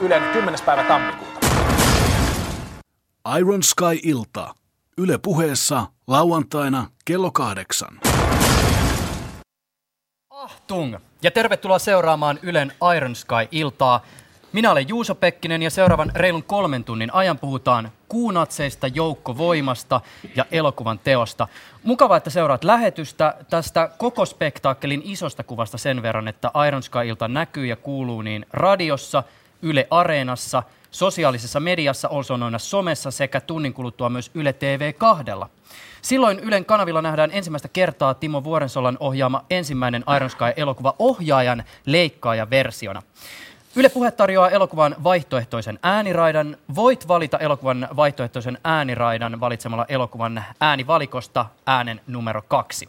Ylen 10. päivä tammikuuta. Iron Sky-ilta. Yle puheessa lauantaina kello kahdeksan. Ahtung! Ja tervetuloa seuraamaan Ylen Iron Sky-iltaa. Minä olen Juuso Pekkinen ja seuraavan reilun kolmen tunnin ajan puhutaan kuunatseista, joukkovoimasta ja elokuvan teosta. Mukavaa, että seuraat lähetystä tästä koko spektaakkelin isosta kuvasta sen verran, että Iron Sky-ilta näkyy ja kuuluu niin radiossa, Yle Areenassa, sosiaalisessa mediassa, also somessa sekä tunnin kuluttua myös Yle TV kahdella. Silloin Ylen kanavilla nähdään ensimmäistä kertaa Timo Vuorensolan ohjaama ensimmäinen Iron Sky-elokuva ohjaajan leikkaaja versiona. Yle Puhe tarjoaa elokuvan vaihtoehtoisen ääniraidan. Voit valita elokuvan vaihtoehtoisen ääniraidan valitsemalla elokuvan äänivalikosta äänen numero kaksi.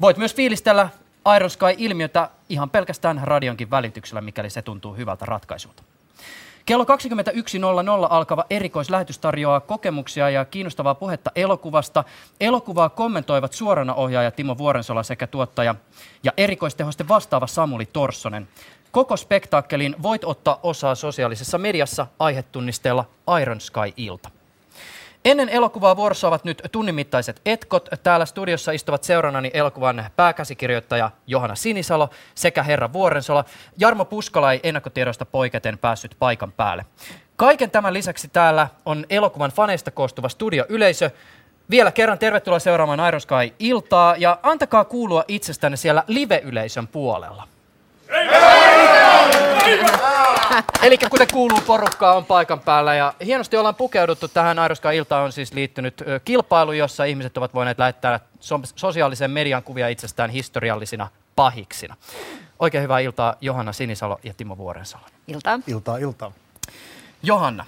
Voit myös fiilistellä Iron Sky-ilmiötä ihan pelkästään radionkin välityksellä, mikäli se tuntuu hyvältä ratkaisulta. Kello 21.00 alkava erikoislähetys tarjoaa kokemuksia ja kiinnostavaa puhetta elokuvasta. Elokuvaa kommentoivat suorana ohjaaja Timo Vuorensola sekä tuottaja ja erikoistehosten vastaava Samuli Torssonen. Koko spektaakkelin voit ottaa osaa sosiaalisessa mediassa aihetunnisteella Iron Sky-ilta. Ennen elokuvaa vuorossa ovat nyt tunnin mittaiset etkot. Täällä studiossa istuvat seurannani elokuvan pääkäsikirjoittaja Johanna Sinisalo sekä herra Vuorensola. Jarmo Puskola ei ennakkotiedoista poiketen päässyt paikan päälle. Kaiken tämän lisäksi täällä on elokuvan faneista koostuva studioyleisö. Vielä kerran tervetuloa seuraamaan Iron Sky-iltaa ja antakaa kuulua itsestänne siellä live-yleisön puolella. Eli kuten kuuluu, porukkaa on paikan päällä ja hienosti ollaan pukeuduttu tähän Airoska iltaan on siis liittynyt kilpailu, jossa ihmiset ovat voineet lähettää so- sosiaalisen median kuvia itsestään historiallisina pahiksina. Oikein hyvää iltaa Johanna Sinisalo ja Timo Vuorensalo. Iltaa. Iltaa, iltaa. Johanna,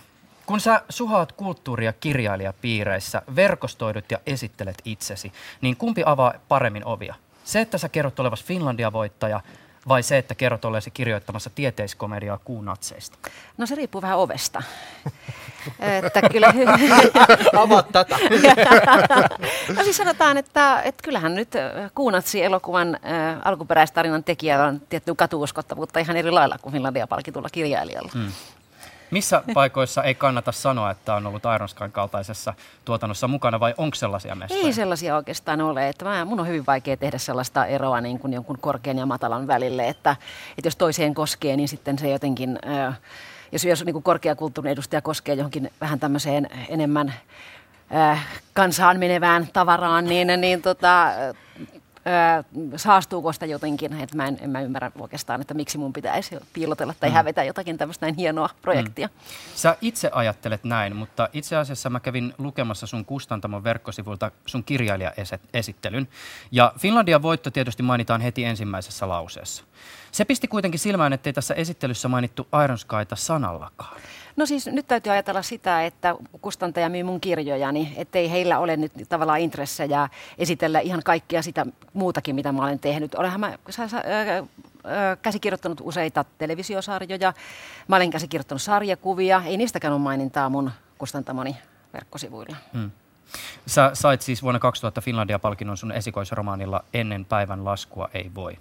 kun sä suhaat kulttuuria kirjailijapiireissä, verkostoidut ja esittelet itsesi, niin kumpi avaa paremmin ovia? Se, että sä kerrot olevas Finlandia-voittaja vai se, että kerrot olleesi kirjoittamassa tieteiskomediaa kuunatseista? No se riippuu vähän ovesta. että kyllä... Avaa tätä. no siis sanotaan, että, että kyllähän nyt Kuunatsi-elokuvan äh, alkuperäistarinan tekijällä on tietty katuuskottavuutta ihan eri lailla kuin Finlandia-palkitulla kirjailijalla. Hmm. Missä paikoissa ei kannata sanoa, että on ollut Ironskan kaltaisessa tuotannossa mukana vai onko sellaisia mestoja? Ei sellaisia oikeastaan ole. Että mä, mun on hyvin vaikea tehdä sellaista eroa niin kuin jonkun korkean ja matalan välille, että, että jos toiseen koskee, niin sitten se jotenkin, äh, jos, jos niin kuin korkeakulttuurin edustaja koskee johonkin vähän tämmöiseen enemmän äh, kansaan menevään tavaraan, niin, niin tota, saastuuko sitä jotenkin, että mä en, en mä ymmärrä oikeastaan, että miksi mun pitäisi piilotella tai mm. hävetä jotakin tämmöistä näin hienoa projektia. Mm. Sä itse ajattelet näin, mutta itse asiassa mä kävin lukemassa sun kustantamon verkkosivulta sun kirjailijaesittelyn. Ja Finlandia voitto tietysti mainitaan heti ensimmäisessä lauseessa. Se pisti kuitenkin silmään, ettei tässä esittelyssä mainittu Iron Skyta sanallakaan. No siis nyt täytyy ajatella sitä, että kustantaja myy mun kirjojani, ettei heillä ole nyt tavallaan intressejä esitellä ihan kaikkea sitä muutakin, mitä mä olen tehnyt. Olenhan mä käsikirjoittanut useita televisiosarjoja, mä olen käsikirjoittanut sarjakuvia, ei niistäkään ole mainintaa mun kustantamoni verkkosivuilla. Hmm. Sä sait siis vuonna 2000 Finlandia-palkinnon sun esikoisromaanilla Ennen päivän laskua ei voi.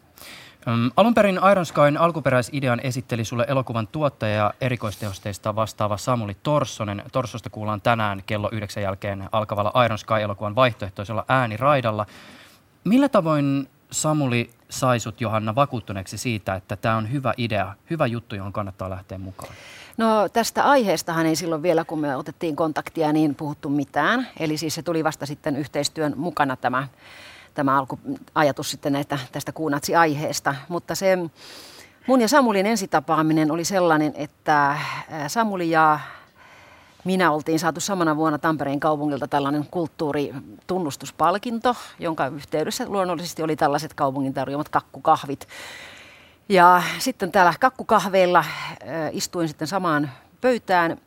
Um, alun perin Iron Skyn alkuperäisidean esitteli sulle elokuvan tuottaja ja erikoistehosteista vastaava Samuli Torssonen. Torssosta kuullaan tänään kello yhdeksän jälkeen alkavalla Iron Sky-elokuvan vaihtoehtoisella ääniraidalla. Millä tavoin Samuli sai sut, Johanna, vakuuttuneeksi siitä, että tämä on hyvä idea, hyvä juttu, johon kannattaa lähteä mukaan? No tästä aiheestahan ei silloin vielä, kun me otettiin kontaktia, niin puhuttu mitään. Eli siis se tuli vasta sitten yhteistyön mukana tämä tämä alkuajatus sitten näitä, tästä kuunatsi-aiheesta. Mutta se mun ja Samulin ensitapaaminen oli sellainen, että Samuli ja minä oltiin saatu samana vuonna Tampereen kaupungilta tällainen kulttuuritunnustuspalkinto, jonka yhteydessä luonnollisesti oli tällaiset kaupungin tarjoamat kakkukahvit. Ja sitten täällä kakkukahveilla istuin sitten samaan pöytään,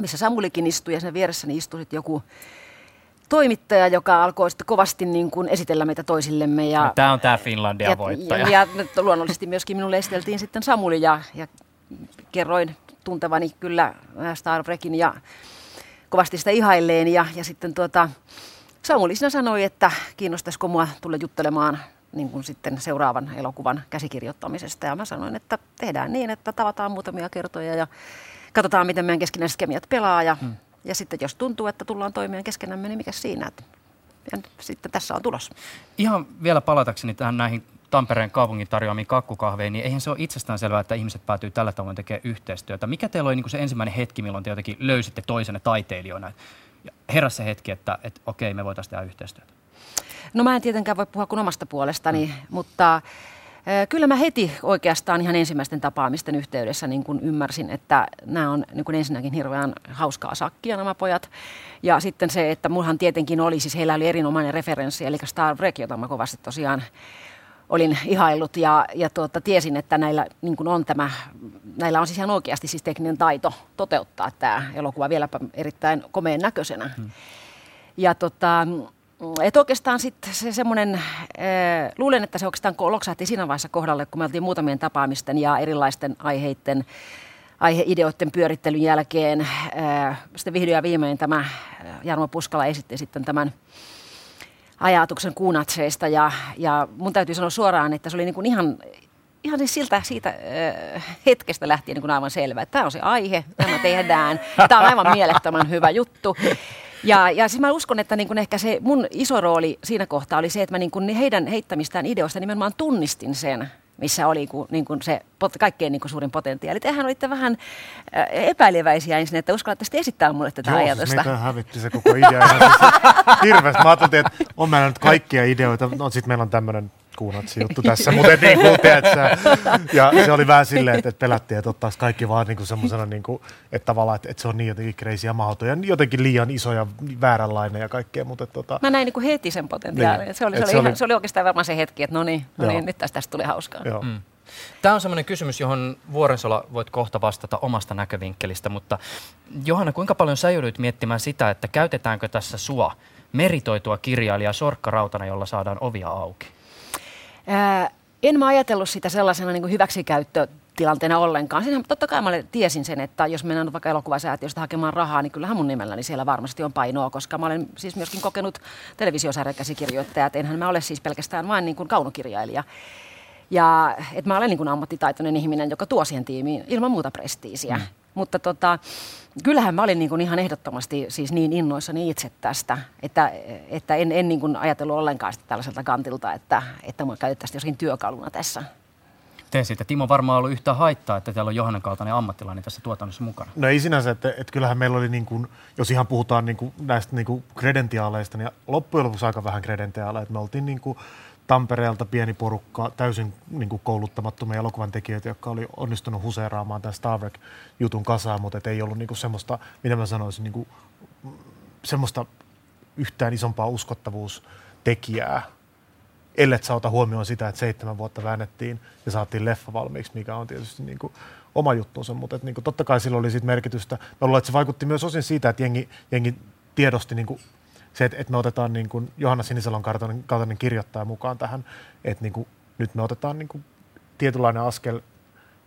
missä Samulikin istui ja sen vieressäni istui joku toimittaja, joka alkoi sitten kovasti niin kuin esitellä meitä toisillemme. Ja, no, tämä on tämä Finlandia-voittaja. Ja, ja, ja luonnollisesti myöskin minulle esiteltiin sitten Samuli ja, ja kerroin tuntevani kyllä äh, Star Trekin ja kovasti sitä ihailleen. Ja, ja sitten tuota, Samuli sinä sanoi, että kiinnostaisiko mua tulla juttelemaan niin kuin sitten seuraavan elokuvan käsikirjoittamisesta. Ja mä sanoin, että tehdään niin, että tavataan muutamia kertoja ja katsotaan, miten meidän keskinäiset kemiat pelaa. Ja, hmm. Ja sitten jos tuntuu, että tullaan toimimaan keskenämme, niin mikä siinä? Että, ja sitten tässä on tulos. Ihan vielä palatakseni tähän näihin Tampereen kaupungin tarjoamiin kakkukahveihin, niin eihän se ole itsestään selvää, että ihmiset päätyy tällä tavoin tekemään yhteistyötä. Mikä teillä oli niin kuin se ensimmäinen hetki, milloin te jotenkin löysitte toisenne taiteilijoina? Heräsi se hetki, että, että okei, me voitaisiin tehdä yhteistyötä. No mä en tietenkään voi puhua kuin omasta puolestani, mm. mutta Kyllä mä heti oikeastaan ihan ensimmäisten tapaamisten yhteydessä niin kun ymmärsin, että nämä on niin kun ensinnäkin hirveän hauskaa sakkia nämä pojat. Ja sitten se, että mullahan tietenkin oli, siis heillä oli erinomainen referenssi, eli Star Trek, jota mä kovasti tosiaan olin ihaillut ja, ja tuota, tiesin, että näillä niin kuin on tämä, näillä on siis ihan oikeasti siis tekninen taito toteuttaa tämä elokuva vieläpä erittäin komeen näköisenä. Hmm. Ja tota, et oikeastaan sitten se semmoinen, luulen, että se oikeastaan loksahti siinä vaiheessa kohdalle, kun me oltiin muutamien tapaamisten ja erilaisten aiheiden, aiheideoiden pyörittelyn jälkeen. Äh, sitten vihdoin ja viimein tämä Jarmo Puskala esitti sitten tämän ajatuksen kuunatseista ja, ja mun täytyy sanoa suoraan, että se oli niin kuin ihan, ihan siis siltä siitä äh, hetkestä lähtien niin kuin aivan selvä, että tämä on se aihe, tämä tehdään, tämä on aivan mielettömän hyvä juttu. Ja, ja siis mä uskon, että niin kuin ehkä se mun iso rooli siinä kohtaa oli se, että mä niin kuin heidän heittämistään ideoista nimenomaan tunnistin sen, missä oli niin kuin se pot, kaikkein niin kuin suurin potentiaali. Tehän olitte vähän äh, epäileväisiä ensin, että uskallatte sitten esittää mulle tätä Joo, siis ajatusta. Siis hävitti se koko idea. siis hirveästi. Mä ajattelin, että on meillä nyt kaikkia ideoita. No sit meillä on tämmöinen kuunatsi juttu tässä, mutta niin kuin, tiedätkö, ja se oli vähän silleen, että, että pelättiin, että ottaisi kaikki vaan niin semmoisena, niin kuin, että tavallaan, että, että se on niin jotenkin crazy ja mahdoton ja jotenkin liian iso ja vääränlainen ja kaikkea. Mutta, että, tota... Mä näin niin kuin heti sen potentiaalin. Niin. Se, oli, se, oli, se, oli, se oli oikeastaan varmaan se hetki, että no niin, no niin nyt tästä, tästä tuli hauskaa. Joo. Mm. Tämä on sellainen kysymys, johon Vuorensola voit kohta vastata omasta näkövinkkelistä, mutta Johanna, kuinka paljon sä joudut miettimään sitä, että käytetäänkö tässä sua meritoitua kirjailijaa Sorkka Rautana, jolla saadaan ovia auki? Ää, en mä ajatellut sitä sellaisena niin kuin hyväksikäyttötilanteena ollenkaan. Siinä totta kai mä tiesin sen, että jos mennään vaikka elokuvasäätiöstä hakemaan rahaa, niin kyllähän mun nimelläni siellä varmasti on painoa, koska mä olen siis myöskin kokenut televisiosarjakäsikirjoittaja, että enhän mä ole siis pelkästään vain niin kuin kaunokirjailija. Ja että mä olen niin kuin ammattitaitoinen ihminen, joka tuo siihen tiimiin ilman muuta prestiisiä. Mm. Mutta tota, kyllähän mä olin niin kuin ihan ehdottomasti siis niin innoissani itse tästä, että, että en, en niin kuin ajatellut ollenkaan sitä tällaiselta kantilta, että, että mä käytettäisiin joskin työkaluna tässä. Teen siitä. Timo varmaan ollut yhtä haittaa, että täällä on Johannan kaltainen ammattilainen tässä tuotannossa mukana. No ei sinänsä, että, että kyllähän meillä oli, niin kuin, jos ihan puhutaan niin kuin näistä niin kuin kredentiaaleista, niin loppujen lopuksi aika vähän kredentiaaleja. Me oltiin niin kuin, Tampereelta pieni porukka, täysin niin kuin kouluttamattomia elokuvan tekijöitä, jotka oli onnistunut huseeraamaan tämän Star Trek-jutun kasaan, mutta ei ollut niin kuin semmoista, mitä mä sanoisin, niin kuin, semmoista yhtään isompaa uskottavuustekijää, ellei sä ota huomioon sitä, että seitsemän vuotta väännettiin ja saatiin leffa valmiiksi, mikä on tietysti niin kuin oma juttunsa, mutta että niin kuin, totta kai sillä oli siitä merkitystä. Mä luulen, että se vaikutti myös osin siitä, että jengi, jengi tiedosti niin kuin se, että, että me otetaan niin kuin Johanna Sinisalon kaltainen, kaltainen kirjoittaja mukaan tähän, että niin kuin, nyt me otetaan niin kuin tietynlainen askel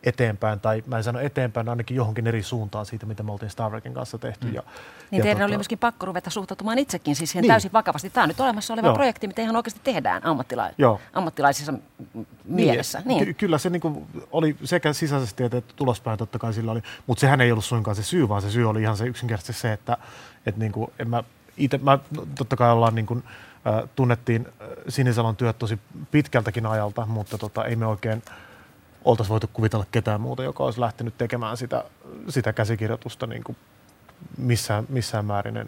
eteenpäin, tai mä en sano eteenpäin, ainakin johonkin eri suuntaan siitä, mitä me oltiin Star Trekin kanssa tehty. Mm. Ja, niin ja teidän tota... oli myöskin pakko ruveta suhtautumaan itsekin siis siihen niin. täysin vakavasti. Tämä on nyt olemassa oleva Joo. projekti, mitä ihan oikeasti tehdään ammattila- Joo. ammattilaisissa niin, mielessä. Niin. Ky- kyllä se niin kuin oli sekä sisäisesti että tulospäin totta kai sillä oli, mutta sehän ei ollut suinkaan se syy, vaan se syy oli ihan se yksinkertaisesti se, että, että niin kuin, en mä itse, mä, totta kai ollaan niin kuin, äh, tunnettiin Sinisalon työt tosi pitkältäkin ajalta, mutta tota, ei me oikein oltaisi voitu kuvitella ketään muuta, joka olisi lähtenyt tekemään sitä, sitä käsikirjoitusta niin kuin missään, missään määrin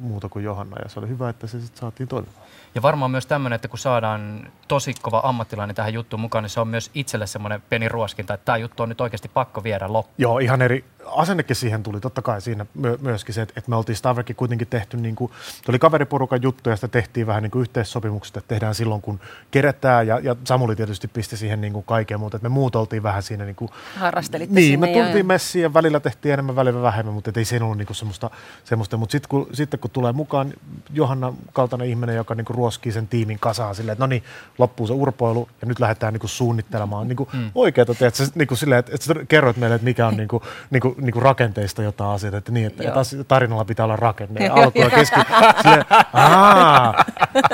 muuta kuin Johanna. Ja se oli hyvä, että se sitten saatiin toimimaan. Ja varmaan myös tämmöinen, että kun saadaan tosi kova ammattilainen tähän juttuun mukaan, niin se on myös itselle semmoinen pieni ruoskinta, että tämä juttu on nyt oikeasti pakko viedä loppuun. Joo, ihan eri asennekin siihen tuli totta kai siinä myö, myöskin se, että, että me oltiin Stavrekin kuitenkin tehty, niin kuin, oli kaveriporukan juttu ja sitä tehtiin vähän niin kuin yhteissopimukset, että tehdään silloin kun kerätään ja, ja Samuli tietysti pisti siihen niin kuin kaiken, mutta että me muut oltiin vähän siinä niin kuin, Harrastelitte Niin, me tultiin messiin ja välillä tehtiin enemmän, välillä vähemmän, mutta ei siinä ollut niin kuin semmoista, semmoista. mutta sitten kun, sitten kun tulee mukaan Johanna kaltainen ihminen, joka niinku ruoskii sen tiimin kasaan silleen, että no niin, loppuu se urpoilu ja nyt lähdetään niinku suunnittelemaan niinku mm. oikeata, että niinku silleen, että, että kerroit meille, että mikä on niinku, niinku, niinku rakenteista jotain asioita, että niin, että Joo. tarinalla pitää olla rakenne ja alku ja keski, silleen, aah,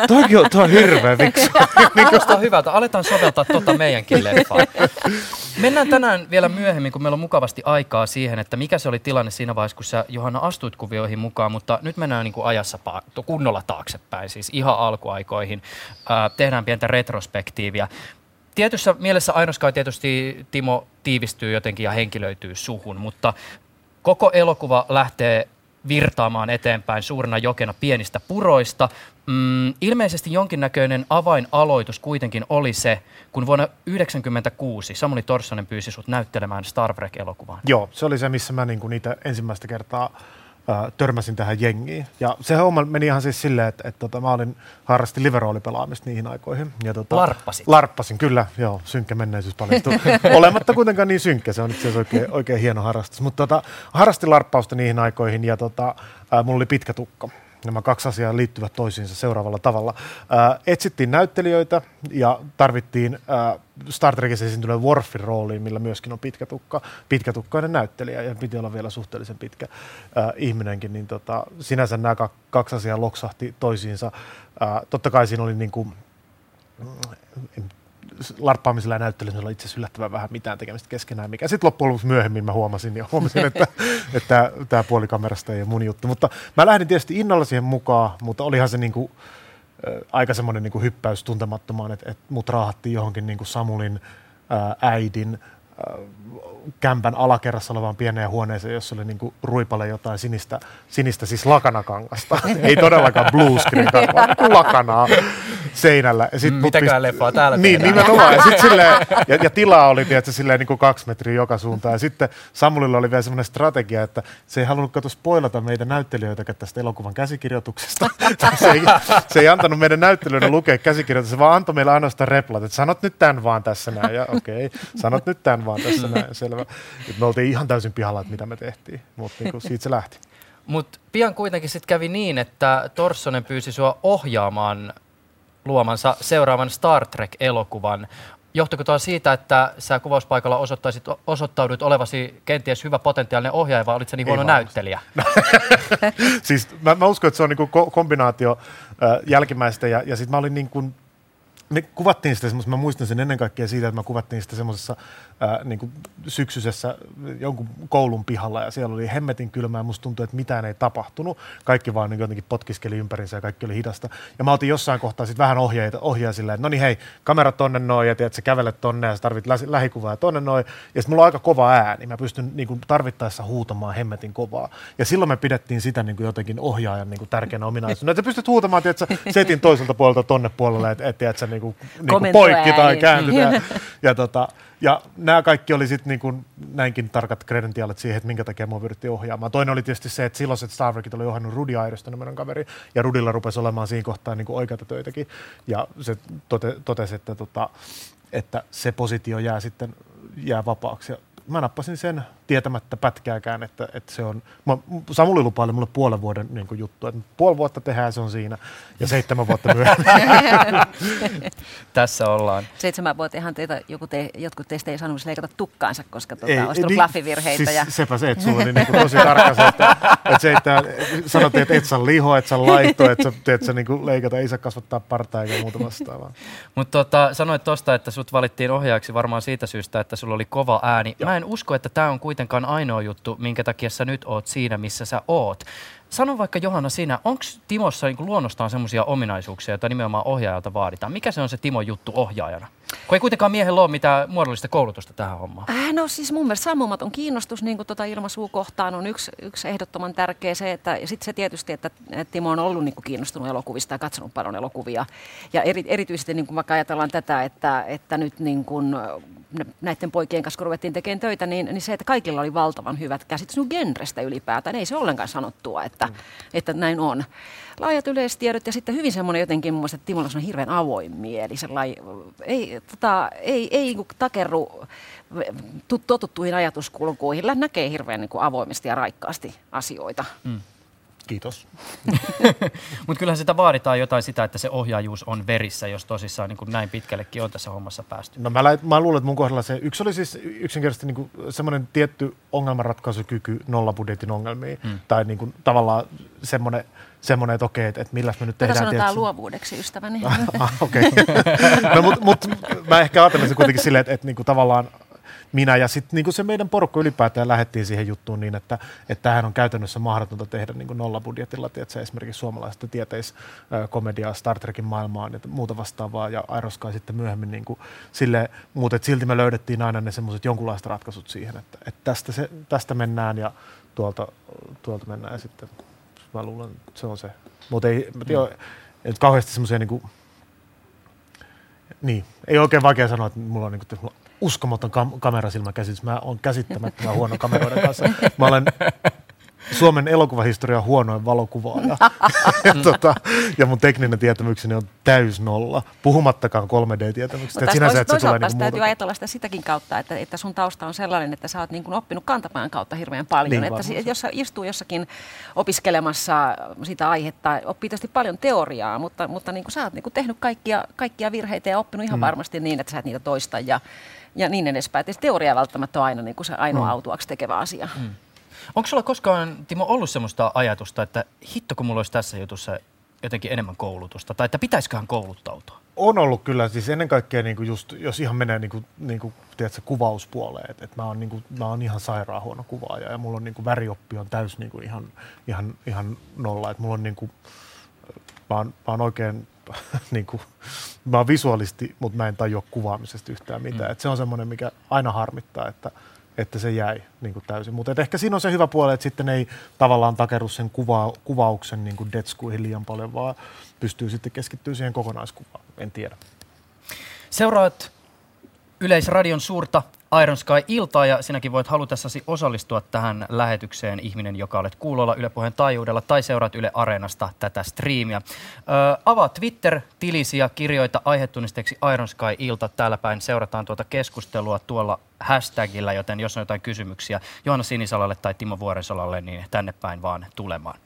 toikin on, toi on hirveä viksu. Kuulostaa hyvältä, aletaan soveltaa tota meidänkin leffaan. Mennään tänään vielä myöhemmin, kun meillä on mukavasti aikaa siihen, että mikä se oli tilanne siinä vaiheessa, kun sä Johanna astuit kuvioihin mukaan, mutta nyt mennään niin kuin ajassa pa- kunnolla taaksepäin, siis ihan alkuaikoihin. Ää, tehdään pientä retrospektiiviä. Tietyssä mielessä Ainoskai tietysti Timo tiivistyy jotenkin ja henkilöityy suhun, mutta koko elokuva lähtee virtaamaan eteenpäin suurena jokena pienistä puroista. Mm, ilmeisesti jonkinnäköinen avainaloitus kuitenkin oli se, kun vuonna 1996 Samuli Torssonen pyysi sut näyttelemään Star Trek-elokuvaan. Joo, se oli se, missä mä niinku niitä ensimmäistä kertaa äh, törmäsin tähän jengiin. Ja se homma meni ihan siis silleen, että, että tota, mä olin harrasti liveroolipelaamista niihin aikoihin. Ja, tota, Larppasit? Larppasin, kyllä. Joo, synkkä menneisyys paljastui. Olematta kuitenkaan niin synkkä, se on itse asiassa oikein, oikein hieno harrastus. Mutta tota, harrastin larppausta niihin aikoihin ja tota, äh, mulla oli pitkä tukka. Nämä kaksi asiaa liittyvät toisiinsa seuraavalla tavalla. Äh, etsittiin näyttelijöitä ja tarvittiin äh, Star Trekissä esiintyneen Worfin rooliin, millä myöskin on pitkä tukka, pitkätukkainen näyttelijä ja piti olla vielä suhteellisen pitkä äh, ihminenkin, niin tota, sinänsä nämä kaksi asiaa loksahti toisiinsa. Äh, totta kai siinä oli niin kuin, larppaamisella ja näyttelyllä itse asiassa yllättävän vähän mitään tekemistä keskenään, mikä sitten loppujen lopuksi myöhemmin mä huomasin ja huomasin, että, että tämä puolikamerasta ei ole mun juttu. Mutta mä lähdin tietysti innolla siihen mukaan, mutta olihan se niinku, äh, aika semmoinen niinku hyppäys tuntemattomaan, että, että mut raahattiin johonkin niinku Samulin äh, äidin äh, kämpän alakerrassa olevaan pieneen huoneeseen, jossa oli niinku ruipale jotain sinistä, sinistä siis lakanakangasta. Ei todellakaan bluescreen, vaan niinku lakanaa seinällä. Ja sit mm, Mitäkään pist... leffaa täällä Niin, tehdään. nimenomaan. Ja, sit silleen, ja, ja, tilaa oli tietysti silleen niin kuin kaksi metriä joka suuntaan. Ja sitten Samulilla oli vielä semmoinen strategia, että se ei halunnut katso spoilata meitä näyttelijöitä tästä elokuvan käsikirjoituksesta. se, ei, se ei antanut meidän näyttelijöiden lukea käsikirjoitusta, se vaan antoi meille ainoastaan replat, että sanot nyt tämän vaan tässä näin. Ja okei, okay, sanot nyt tämän vaan tässä näin. Selvä. Et me oltiin ihan täysin pihalla, että mitä me tehtiin, mutta niin siitä se lähti. Mutta pian kuitenkin sitten kävi niin, että Torssonen pyysi sua ohjaamaan luomansa seuraavan Star Trek-elokuvan. Johtuiko tuo siitä, että sä kuvauspaikalla osoittaisit, osoittaudut olevasi kenties hyvä potentiaalinen ohjaaja, vai olit sä niin huono näyttelijä? siis mä, mä uskon, että se on niin kombinaatio äh, jälkimmäistä, ja, ja sitten mä olin niin kuin me kuvattiin sitä semmoisessa, mä muistan sen ennen kaikkea siitä, että me kuvattiin sitä semmoisessa niin syksyisessä jonkun koulun pihalla ja siellä oli hemmetin kylmää ja musta tuntui, että mitään ei tapahtunut. Kaikki vaan niin jotenkin potkiskeli ympärinsä ja kaikki oli hidasta. Ja mä otin jossain kohtaa sitten vähän ohjeita, ohjaa silleen, että no niin hei, kamera tonne noin ja tiedät, sä kävelet tonne ja sä tarvit lä- lähikuvaa tonne noin. Ja sitten mulla on aika kova ääni, mä pystyn niin kuin tarvittaessa huutamaan hemmetin kovaa. Ja silloin me pidettiin sitä niin kuin jotenkin ohjaajan niin kuin tärkeänä ominaisuutena. Että sä pystyt huutamaan, tiedät, setin toiselta puolelta tonne puolelle, että et, et, sä niin kuin, niin kuin poikki tai kääntytään. Ja, ja, tota, ja nämä kaikki oli sitten niin näinkin tarkat kredentiaalit siihen, että minkä takia mua pyrittiin ohjaamaan. Toinen oli tietysti se, että silloiset Star Trekit oli ohjannut Rudi Airiston, meidän kaveri, ja Rudilla rupesi olemaan siinä kohtaa niin oikeita töitäkin. Ja se tote, totesi, että, tota, että se positio jää sitten jää vapaaksi. Ja mä nappasin sen tietämättä pätkääkään, että, että se on, mä, Samuli lupaili mulle puolen vuoden niin kuin juttu, että puoli vuotta tehdään, se on siinä, ja seitsemän vuotta myöhemmin. Tässä ollaan. Seitsemän vuotiahan teitä, joku te, jotkut teistä ei saanut leikata tukkaansa, koska tuota, ei, olisi tullut niin. Siis ja... sepä se, että sulla oli niin kuin tosi tarkka se, että, että se, että sanottiin, että et saa liho, et saa laitto, että sä, että sä niin kuin leikata, ei saa kasvattaa partaa eikä muuta vastaavaa. Mutta tota, sanoit tuosta, että sut valittiin ohjaajaksi varmaan siitä syystä, että sulla oli kova ääni. Joo. Mä en usko, että tämä on kuitenkaan ainoa juttu, minkä takia sä nyt oot siinä, missä sä oot. Sano vaikka Johanna sinä, onko Timossa niin luonnostaan sellaisia ominaisuuksia, joita nimenomaan ohjaajalta vaaditaan? Mikä se on se Timon juttu ohjaajana? Kun ei kuitenkaan miehellä ole mitään muodollista koulutusta tähän hommaan. Äh, no siis mun mielestä sammumaton kiinnostus niin tota ilmaisuukohtaan on yksi, yksi ehdottoman tärkeä se, että ja sitten se tietysti, että Timo on ollut niin kuin kiinnostunut elokuvista ja katsonut paljon elokuvia. Ja eri, erityisesti niin kuin vaikka ajatellaan tätä, että, että nyt niin kuin näiden poikien kanssa, kun ruvettiin tekemään töitä, niin, niin se, että kaikilla oli valtavan hyvät käsitys niin genrestä ylipäätään. Ei se ollenkaan sanottua, että, mm. että näin on. Laajat yleistiedot ja sitten hyvin semmoinen jotenkin, mun mielestä Timolla on hirveän avoin mieli. Ei, tota, ei, ei niin takerru totuttuihin ajatuskulkuihin. Näkee hirveän niin kuin avoimesti ja raikkaasti asioita. Mm. Kiitos. Mutta kyllähän sitä vaaditaan jotain sitä, että se ohjaajuus on verissä, jos tosissaan niin näin pitkällekin on tässä hommassa päästy. No mä, mä luulen, että mun kohdalla se, yksi oli siis yksinkertaisesti niin semmoinen tietty ongelmanratkaisukyky nollabudjetin ongelmiin. Hmm. Tai niin kuin, tavallaan semmoinen, semmoinen, että okei, että, että milläs me nyt tehdään. Tätä sanotaan tietysti... luovuudeksi, ystäväni. ah, okei. Okay. no, mutta mut, mä ehkä ajattelen se kuitenkin silleen, että, että niin kuin, tavallaan minä ja sitten niin se meidän porukka ylipäätään lähdettiin siihen juttuun niin, että, että tähän on käytännössä mahdotonta tehdä niin nollabudjetilla, tiedätkö, esimerkiksi suomalaista tieteiskomediaa Star Trekin maailmaan ja muuta vastaavaa ja Aerosky sitten myöhemmin niin kuin sille, mutta silti me löydettiin aina ne semmoiset jonkunlaiset ratkaisut siihen, että, että tästä, se, tästä mennään ja tuolta, tuolta mennään ja sitten mä luulen, että se on se. Mutta ei, mm. ei kauheasti semmoisia niin kuin, niin, ei oikein vaikea sanoa, että mulla on niin kuin, uskomaton kam- kamerasilmäkäsitys. Mä oon käsittämättömän huono kameroiden kanssa. Mä olen Suomen elokuvahistorian huonoin valokuvaaja. ja, tota, ja mun tekninen tietämykseni on täys nolla, puhumattakaan 3D-tietämyksestä. Tästä sinänsä, että se tulee niin täytyy ajatella sitä sitäkin kautta, että, että sun tausta on sellainen, että sä oot niin kuin oppinut kantapään kautta hirveän paljon. Niin, että si- jos sä istuu jossakin opiskelemassa sitä aihetta, oppii tietysti paljon teoriaa, mutta, mutta niin kuin sä oot niin kuin tehnyt kaikkia, kaikkia virheitä ja oppinut ihan mm. varmasti niin, että sä et niitä toista. Ja, ja niin edespäin. Että teoria välttämättä on aina niin kuin se ainoa mm. autuaksi tekevä asia. Mm. Onko sulla koskaan, Timo, ollut sellaista ajatusta, että hitto kun mulla olisi tässä jutussa jotenkin enemmän koulutusta, tai että pitäisiköhän kouluttautua? On ollut kyllä, siis ennen kaikkea niin kuin just, jos ihan menee niin kuin, niin kuin, tiedätkö, kuvauspuoleen, että, että mä, oon, niin kuin, mä oon ihan sairaan huono kuvaaja ja mulla on niin kuin, värioppi on täys niin kuin, ihan, ihan, ihan nolla, että mulla on niin kuin, mä oon, mä oon oikein niin kuin, mä oon visuaalisti, mutta mä en tajua kuvaamisesta yhtään mitään. Mm. Et se on semmoinen, mikä aina harmittaa, että, että se jäi niin kuin täysin. Mutta ehkä siinä on se hyvä puoli, että sitten ei tavallaan takeru sen kuva, kuvauksen niin kuin detskuihin liian paljon, vaan pystyy sitten keskittyä siihen kokonaiskuvaan. En tiedä. Seuraat Yleisradion suurta Iron Sky-iltaa ja sinäkin voit halutessasi osallistua tähän lähetykseen ihminen, joka olet kuulolla Yle Puheen taajuudella tai seuraat Yle Areenasta tätä striimiä. Ö, avaa Twitter-tilisi ja kirjoita aihetunnisteeksi Iron Sky-ilta. Täällä päin seurataan tuota keskustelua tuolla hashtagillä, joten jos on jotain kysymyksiä Johanna Sinisalalle tai Timo Vuorensolalle, niin tänne päin vaan tulemaan.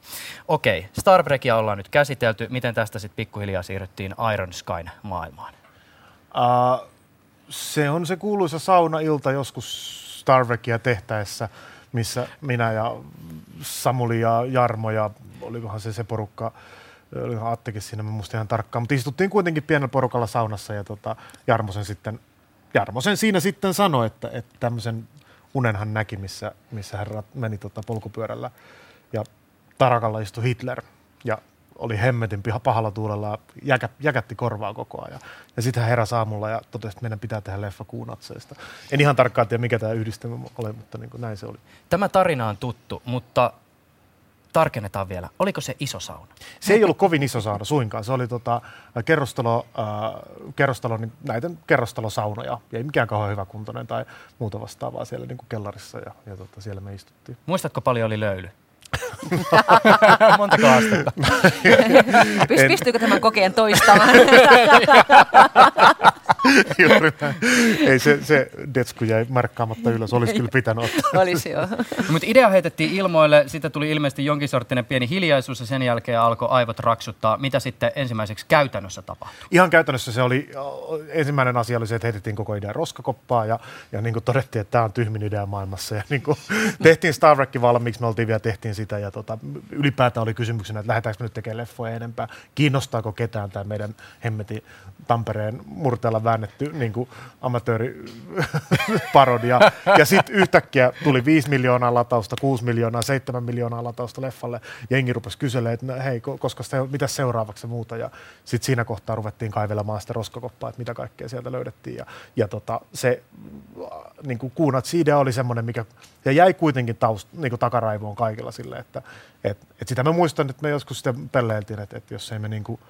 Okei, Star Trekia ollaan nyt käsitelty. Miten tästä sitten pikkuhiljaa siirryttiin Iron Skyn maailmaan? Uh se on se kuuluisa saunailta joskus Star Trekia tehtäessä, missä minä ja Samuli ja Jarmo ja olikohan se se porukka, olihan Attekin siinä, mä muistin ihan tarkkaan, mutta istuttiin kuitenkin pienellä porukalla saunassa ja tota, Jarmo sen sitten, Jarmo sen siinä sitten sanoi, että, että tämmöisen unen hän näki, missä, missä hän meni tota polkupyörällä ja Tarakalla istui Hitler ja oli hemmetin pahalla tuulella jäkä, jäkätti korvaa koko ajan. Ja sitten hän heräsi aamulla ja totesi, että meidän pitää tehdä leffa kuunatseista. En ihan tarkkaan tiedä, mikä tämä yhdistelmä oli, mutta niin kuin näin se oli. Tämä tarina on tuttu, mutta tarkennetaan vielä. Oliko se iso sauna? Se ei ollut kovin iso sauna suinkaan. Se oli tota, kerrostalo, äh, kerrostalo, niin näiden kerrostalosaunoja. Ei mikään kauhean hyvä kuntoinen tai muuta vastaavaa siellä niin kuin kellarissa ja, ja tota, siellä me istuttiin. Muistatko paljon oli löyly? Montako astetta? Pystyykö tämän kokeen toistamaan? Juuri Ei se, se detsku jäi markkaamatta ylös, olisi kyllä pitänyt ottaa. Olisi joo. No, mutta idea heitettiin ilmoille, sitten tuli ilmeisesti jonkin sorttinen pieni hiljaisuus ja sen jälkeen alkoi aivot raksuttaa. Mitä sitten ensimmäiseksi käytännössä tapahtui? Ihan käytännössä se oli, ensimmäinen asia oli se, että heitettiin koko idea roskakoppaa ja, ja niin kuin todettiin, että tämä on tyhmin idea maailmassa. Ja niin kuin tehtiin Star Trek valmiiksi, me oltiin vielä tehtiin sitä ja tota, ylipäätään oli kysymyksenä, että lähdetäänkö nyt tekemään leffoja enempää, kiinnostaako ketään tämä meidän hemmeti Tampereen murteella väännetty niin amatööriparodia. ja sitten yhtäkkiä tuli 5 miljoonaa latausta, 6 miljoonaa, 7 miljoonaa latausta leffalle. Jengi rupesi kyselemään, että no, hei, koska se, mitä seuraavaksi muuta. Ja sitten siinä kohtaa ruvettiin kaivelemaan sitä roskakoppaa, että mitä kaikkea sieltä löydettiin. Ja, ja tota, se niin kuin kuunat, siitä oli semmoinen, mikä ja jäi kuitenkin taust, niin kuin takaraivoon kaikilla sille, että et, et sitä mä muistan, että me joskus sitten pelleiltiin, että, että jos ei me niin kuin,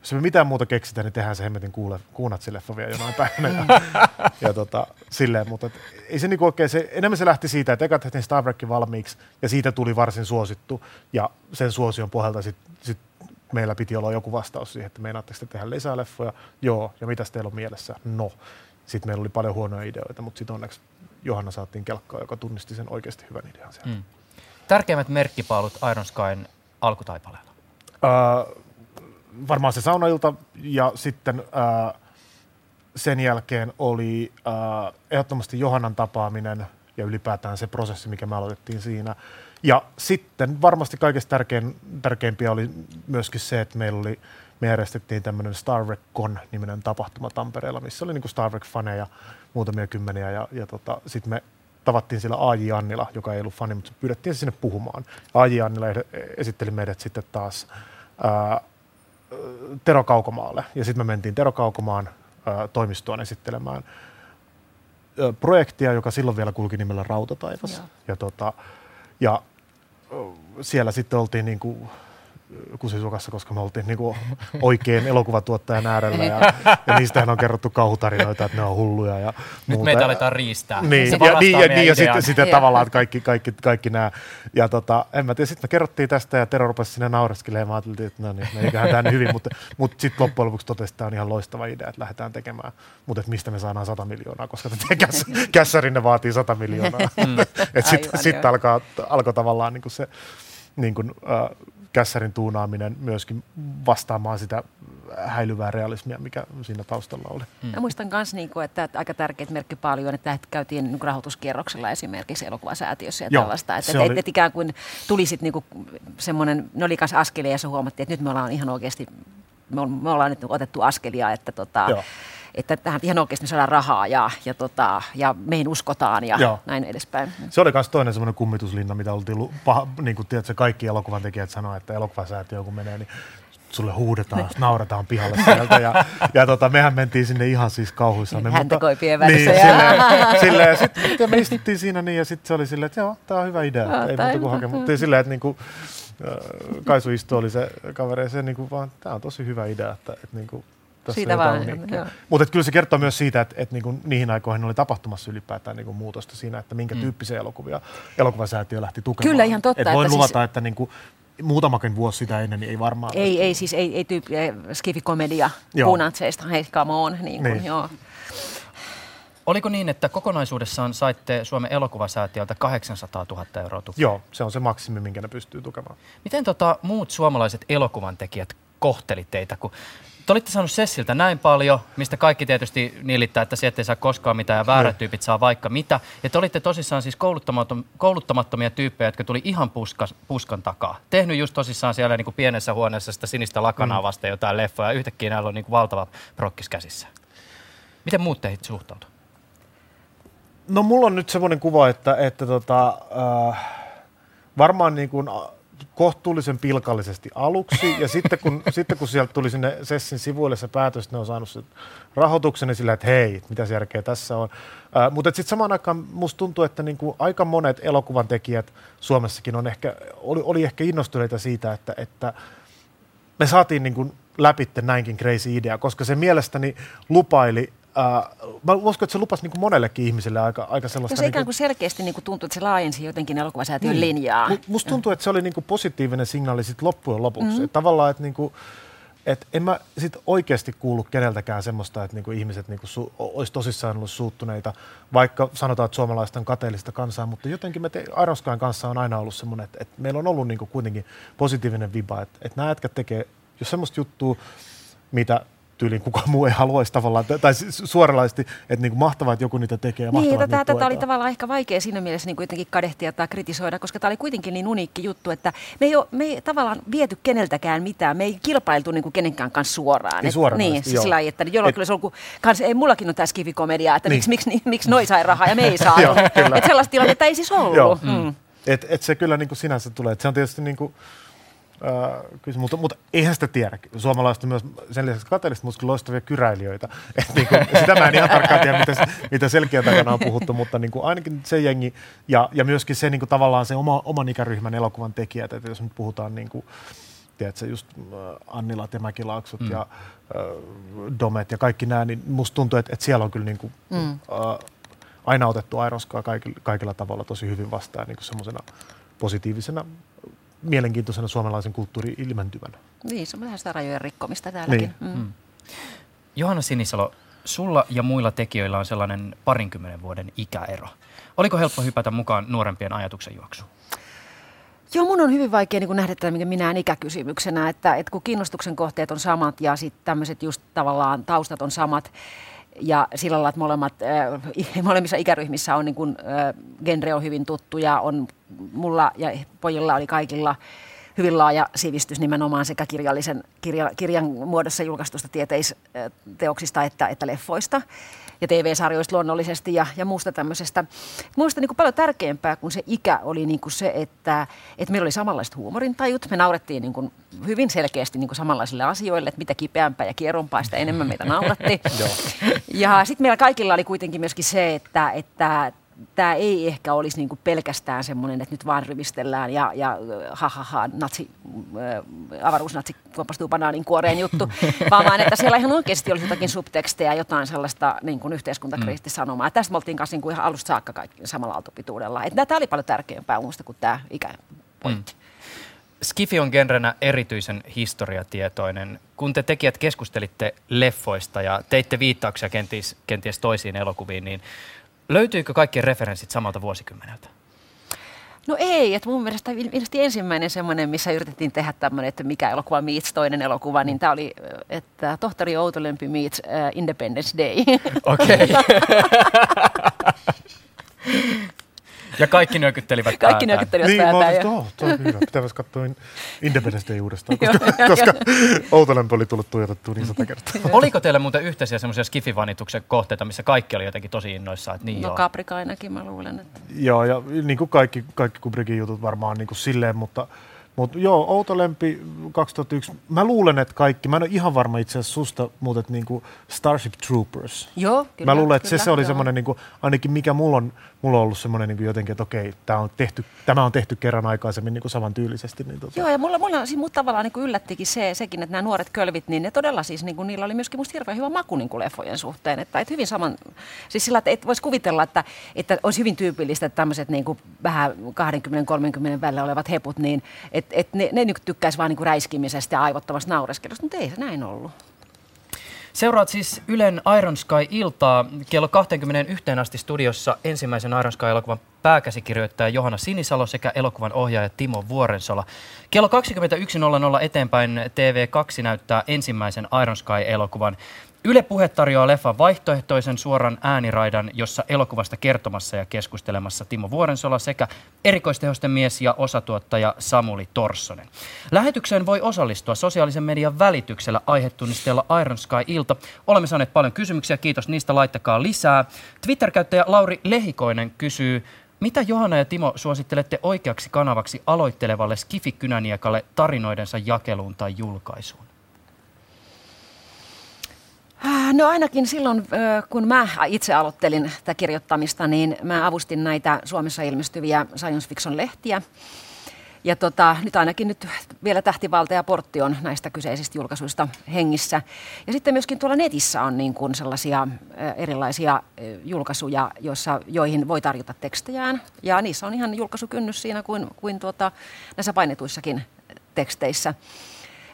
jos me mitään muuta keksitään, niin tehdään se hemmetin kuule, kuunatsi-leffa vielä jonain päivänä. Ja, ja tota, silleen, mutta et, ei se niinku oikein, se, enemmän se lähti siitä, että eka tehtiin Star Trek valmiiksi, ja siitä tuli varsin suosittu, ja sen suosion pohjalta sitten sit meillä piti olla joku vastaus siihen, että meinaatteko te tehdä lisää leffoja? Joo, ja mitä teillä on mielessä? No. Sitten meillä oli paljon huonoja ideoita, mutta sitten onneksi Johanna saatiin kelkkaa, joka tunnisti sen oikeasti hyvän idean siellä. Mm. Tärkeimmät merkkipaalut Iron Skyn alkutaipaleella? Uh, varmaan se saunailta ja sitten uh, sen jälkeen oli uh, ehdottomasti Johannan tapaaminen ja ylipäätään se prosessi, mikä me aloitettiin siinä. Ja sitten varmasti kaikista tärkein, tärkeimpiä oli myöskin se, että meillä oli, me järjestettiin tämmöinen Star Trek Con niminen tapahtuma Tampereella, missä oli niin Star Trek-faneja muutamia kymmeniä ja, ja tota, sitten me tavattiin siellä A.J. Annila, joka ei ollut fani, mutta pyydettiin sinne puhumaan. A.J. Annila esitteli meidät sitten taas ää, Tero Kaukomaalle. Ja sitten me mentiin Tero Kaukomaan toimistoon esittelemään ää, projektia, joka silloin vielä kulki nimellä Rautataivas. Ja, ja, tota, ja siellä sitten oltiin niin kuin kusisukassa, koska me oltiin niinku oikein elokuvatuottajan äärellä ja, ja niistähän on kerrottu kauhutarinoita, että ne on hulluja ja Nyt muuta. meitä aletaan riistää. Niin, ja, niin, ja, niin, ja sitten, sitten tavallaan kaikki, kaikki, kaikki nämä. Ja tota, en mä tiedä, sitten me kerrottiin tästä ja Tero rupesi sinne naureskelemaan ja mä ajattelin, että no niin, eiköhän tämä hyvin, mutta, mutta sitten loppujen lopuksi totesi, että tämä on ihan loistava idea, että lähdetään tekemään. Mutta että mistä me saadaan 100 miljoonaa, koska käs, kässärinne vaatii 100 miljoonaa. Mm. sitten sit alkaa, alkoi tavallaan niin kuin se niin kuin, uh, kässärin tuunaaminen myöskin vastaamaan sitä häilyvää realismia, mikä siinä taustalla oli. Mm. Mä muistan myös, niin kuin, että aika tärkeät merkki paljon, että käytiin niin rahoituskierroksella esimerkiksi elokuvasäätiössä ja Joo, että, että, oli... että ikään kuin tuli sitten niin semmoinen, ne oli kanssa askelia ja se huomattiin, että nyt me ollaan ihan oikeasti, me ollaan nyt otettu askelia, että tota, Joo että tähän ihan oikeasti saadaan rahaa ja, ja, tota, ja meihin uskotaan ja Joo. näin edespäin. Se oli myös toinen semmoinen kummituslinna, mitä oltiin, paha, niin kuin tiedätkö, kaikki elokuvan tekijät sanoivat, että elokuvasäätiö kun menee, niin sulle huudetaan, niin. naurataan pihalle sieltä. Ja, ja tota, mehän mentiin sinne ihan siis kauhuissa. Häntäkoipien välissä. Niin, silleen, silleen, ja sitten me istuttiin siinä niin, ja sitten se oli silleen, että joo, tämä on hyvä idea. No, ei muuta kuin hakea. Mutta silleen, että niinku, Kaisu Istu oli se kaveri, ja se niinku vaan, tämä on tosi hyvä idea, että, että niinku, tässä siitä vaan, Mutta kyllä se kertoo myös siitä, että, että niinku niihin aikoihin oli tapahtumassa ylipäätään niinku muutosta siinä, että minkä mm. tyyppisiä elokuvia elokuvasäätiö lähti tukemaan. Kyllä, ihan totta. Et voin että luvata, siis... että niinku, muutamakin vuosi sitä ennen, niin ei varmaan. Ei, ei siis ei, ei tyyppi, skifikomedia puunatseista, hei come on. Niin kuin, niin. Joo. Oliko niin, että kokonaisuudessaan saitte Suomen elokuvasäätiöltä 800 000 euroa tukea? Joo, se on se maksimi, minkä ne pystyy tukemaan. Miten tota, muut suomalaiset elokuvan tekijät kohteli teitä, kun te olitte saanut Sessiltä näin paljon, mistä kaikki tietysti niilittää, että sieltä ei saa koskaan mitään ja väärät tyypit saa vaikka mitä. Ja te olitte tosissaan siis kouluttamattomia tyyppejä, jotka tuli ihan puska, puskan takaa. Tehnyt just tosissaan siellä niin kuin pienessä huoneessa sitä sinistä lakanaa mm. vasten jotain leffoja ja yhtäkkiä näillä on niin kuin valtava prokkis käsissä. Miten muut teihin suhtautuvat? No mulla on nyt semmoinen kuva, että, että tota, äh, varmaan niin kuin kohtuullisen pilkallisesti aluksi, ja sitten kun, sitten kun sieltä tuli sinne Sessin sivuille se päätös, että ne on saanut sen rahoituksen, niin sillä, että hei, mitä järkeä tässä on. Äh, mutta sitten samaan aikaan musta tuntuu, että niinku aika monet elokuvan tekijät Suomessakin on ehkä, oli, oli ehkä innostuneita siitä, että, että me saatiin niinku läpitte näinkin crazy idea, koska se mielestäni lupaili Uh, mä uskon, että se lupasi niin monellekin ihmiselle aika, aika sellaista... No se ikään kuin selkeästi niin kuin tuntui, että se laajensi jotenkin elokuvasäätiön niin. linjaa. M- musta tuntuu, että se oli niin kuin positiivinen signaali sit loppujen lopuksi. Mm-hmm. Että tavallaan, että niin kuin, et en mä sit oikeasti kuullut keneltäkään semmoista, että niinku ihmiset niinku su- olisi tosissaan ollut suuttuneita, vaikka sanotaan, että suomalaiset on kateellista kansaa, mutta jotenkin me te- Ironskaan kanssa on aina ollut semmoinen, että, että meillä on ollut niinku kuitenkin positiivinen viba, että, että nämä jätkät tekee, jos semmoista juttua, mitä tyyliin kukaan muu ei haluaisi tavallaan, tai suoralaisesti, että niin kuin mahtavaa, että joku niitä tekee. Niin, tätä, tätä oli tavallaan ehkä vaikea siinä mielessä niin jotenkin kadehtia tai kritisoida, koska tämä oli kuitenkin niin uniikki juttu, että me ei, ole, me ei tavallaan viety keneltäkään mitään, me ei kilpailtu niin kuin kenenkään kanssa suoraan. Niin, suoraan. Niin, siis sillä lailla, että jollain kyllä se on, kun, kans, ei, mullakin on tämä skivikomedia, että niin. miksi, miksi, miksi, miksi noi sai rahaa ja me ei saa. että sellaista tilannetta ei siis ollut. Joo. Mm. Et, et se kyllä niin kuin sinänsä tulee, että se on tietysti niin kuin, Uh, kyllä, mutta, mutta eihän sitä tiedä. Suomalaiset on myös sen lisäksi kateellista, mutta loistavia kyräilijöitä. Et niin kuin, sitä mä en ihan tarkkaan tiedä, mitä, mitä selkeä takana on puhuttu, mutta niin kuin ainakin se jengi ja, ja myöskin se niin kuin tavallaan se oma, oman ikäryhmän elokuvan tekijät, että jos nyt puhutaan niin kuin, tiedätkö, just äh, Annilat ja Mäkilaaksot mm. ja äh, Domet ja kaikki nämä, niin musta tuntuu, että, että siellä on kyllä niin kuin, mm. äh, aina otettu Airoskaa kaikilla, kaikilla tavalla tosi hyvin vastaan niin semmoisena positiivisena, mielenkiintoisena suomalaisen kulttuurin ilmentyvänä. Niin, se on vähän sitä rajojen rikkomista täälläkin. Niin. Mm. Mm. Johanna Sinisalo, sulla ja muilla tekijöillä on sellainen parinkymmenen vuoden ikäero. Oliko helppo hypätä mukaan nuorempien ajatuksen juoksuun? Joo, mun on hyvin vaikea niin nähdä tätä minään ikäkysymyksenä, että, että kun kiinnostuksen kohteet on samat ja sitten tämmöiset just tavallaan taustat on samat, ja sillä lailla, että molemmat, äh, molemmissa ikäryhmissä on niin kuin, äh, genre on hyvin tuttu ja on mulla ja pojilla oli kaikilla hyvin laaja sivistys nimenomaan sekä kirjallisen, kirja, kirjan muodossa julkaistusta tieteisteoksista että, että leffoista ja TV-sarjoista luonnollisesti ja, ja muusta tämmöisestä. Minusta niin kuin paljon tärkeämpää kuin se ikä oli niin kuin se, että, että meillä oli samanlaiset huumorintajut. Me naurettiin niin kuin hyvin selkeästi niin kuin samanlaisille asioille, että mitä kipeämpää ja kierrompaa, sitä enemmän meitä nauratti. ja sitten meillä kaikilla oli kuitenkin myöskin se, että, että tämä ei ehkä olisi niinku pelkästään semmoinen, että nyt vaan ryvistellään ja, ja ha, ha, ha natsi, äh, avaruusnatsi kompastuu banaanin kuoreen juttu, vaan että siellä ihan oikeasti olisi jotakin subtekstejä, jotain sellaista niin kuin yhteiskuntakriittistä mm. sanomaa. Tästä me oltiin kanssa niin kuin ihan alusta saakka kaikki samalla aaltopituudella. Tämä oli paljon tärkeämpää muusta kuin tämä ikäpointti. Mm. Skifi on genrenä erityisen historiatietoinen. Kun te tekijät keskustelitte leffoista ja teitte viittauksia kenties, kenties toisiin elokuviin, niin Löytyykö kaikki referenssit samalta vuosikymmeneltä? No ei, että mun mielestä ilmeisesti ensimmäinen semmoinen, missä yritettiin tehdä tämmöinen, että mikä elokuva meets toinen elokuva, niin tämä oli, että Tohtori Outolempi meets uh, Independence Day. Okei. Okay. Ja kaikki nyökyttelivät Kaikki nyökyttelivät niin, päätään. Niin, mä tuo on hyvä. Pitäisi katsoa Independence Day uudestaan, koska, koska Outolempi oli tullut tuijotettua niin sata kertaa. Oliko teillä muuten yhteisiä semmoisia skifivanituksen kohteita, missä kaikki oli jotenkin tosi innoissaan? Että niin no Caprica ainakin mä luulen. Että... Joo, ja niin kuin kaikki, kaikki Kubrickin jutut varmaan niin kuin silleen, mutta mutta joo, Outolempi 2001. Mä luulen, että kaikki, mä en ole ihan varma itse asiassa susta, mutta että niinku Starship Troopers. Joo, kyllä. Mä luulen, että kyllä, se, se oli semmoinen, niinku, ainakin mikä mulla on, mulla on ollut semmoinen niinku jotenkin, että okei, tämä on tehty, tämä on tehty kerran aikaisemmin niinku samantyylisesti. Niin tota. Joo, ja mulla, mulla siis mut tavallaan niinku yllättikin se, sekin, että nämä nuoret kölvit, niin ne todella siis, niinku, niillä oli myöskin musta hirveän hyvä maku niinku leffojen suhteen. Että, että hyvin saman, siis sillä, että et voisi kuvitella, että, että olisi hyvin tyypillistä, että tämmöiset niinku vähän 20-30 välillä olevat heput, niin että et ne, ne niinku tykkäisi vaan niinku räiskimisestä ja aivottomasta naureskelusta, mutta ei se näin ollut. Seuraat siis Ylen Iron Sky-iltaa kello 21 asti studiossa ensimmäisen Iron Sky-elokuvan pääkäsikirjoittaja Johanna Sinisalo sekä elokuvan ohjaaja Timo Vuorensola. Kello 21.00 eteenpäin TV2 näyttää ensimmäisen Iron Sky-elokuvan Yle Puhe tarjoaa leffan vaihtoehtoisen suoran ääniraidan, jossa elokuvasta kertomassa ja keskustelemassa Timo Vuorensola sekä erikoistehosten mies ja osatuottaja Samuli Torssonen. Lähetykseen voi osallistua sosiaalisen median välityksellä aihetunnisteella Iron Sky Ilta. Olemme saaneet paljon kysymyksiä, kiitos niistä, laittakaa lisää. Twitter-käyttäjä Lauri Lehikoinen kysyy, mitä Johanna ja Timo suosittelette oikeaksi kanavaksi aloittelevalle Skifi-kynäniekalle tarinoidensa jakeluun tai julkaisuun? Ah, no ainakin silloin, kun mä itse aloittelin tätä kirjoittamista, niin mä avustin näitä Suomessa ilmestyviä science fiction-lehtiä. Ja tota, nyt ainakin nyt vielä Tähtivalta ja Portti on näistä kyseisistä julkaisuista hengissä. Ja sitten myöskin tuolla netissä on niin kuin sellaisia erilaisia julkaisuja, joissa, joihin voi tarjota tekstejään. Ja niissä on ihan julkaisukynnys siinä kuin, kuin tuota, näissä painetuissakin teksteissä.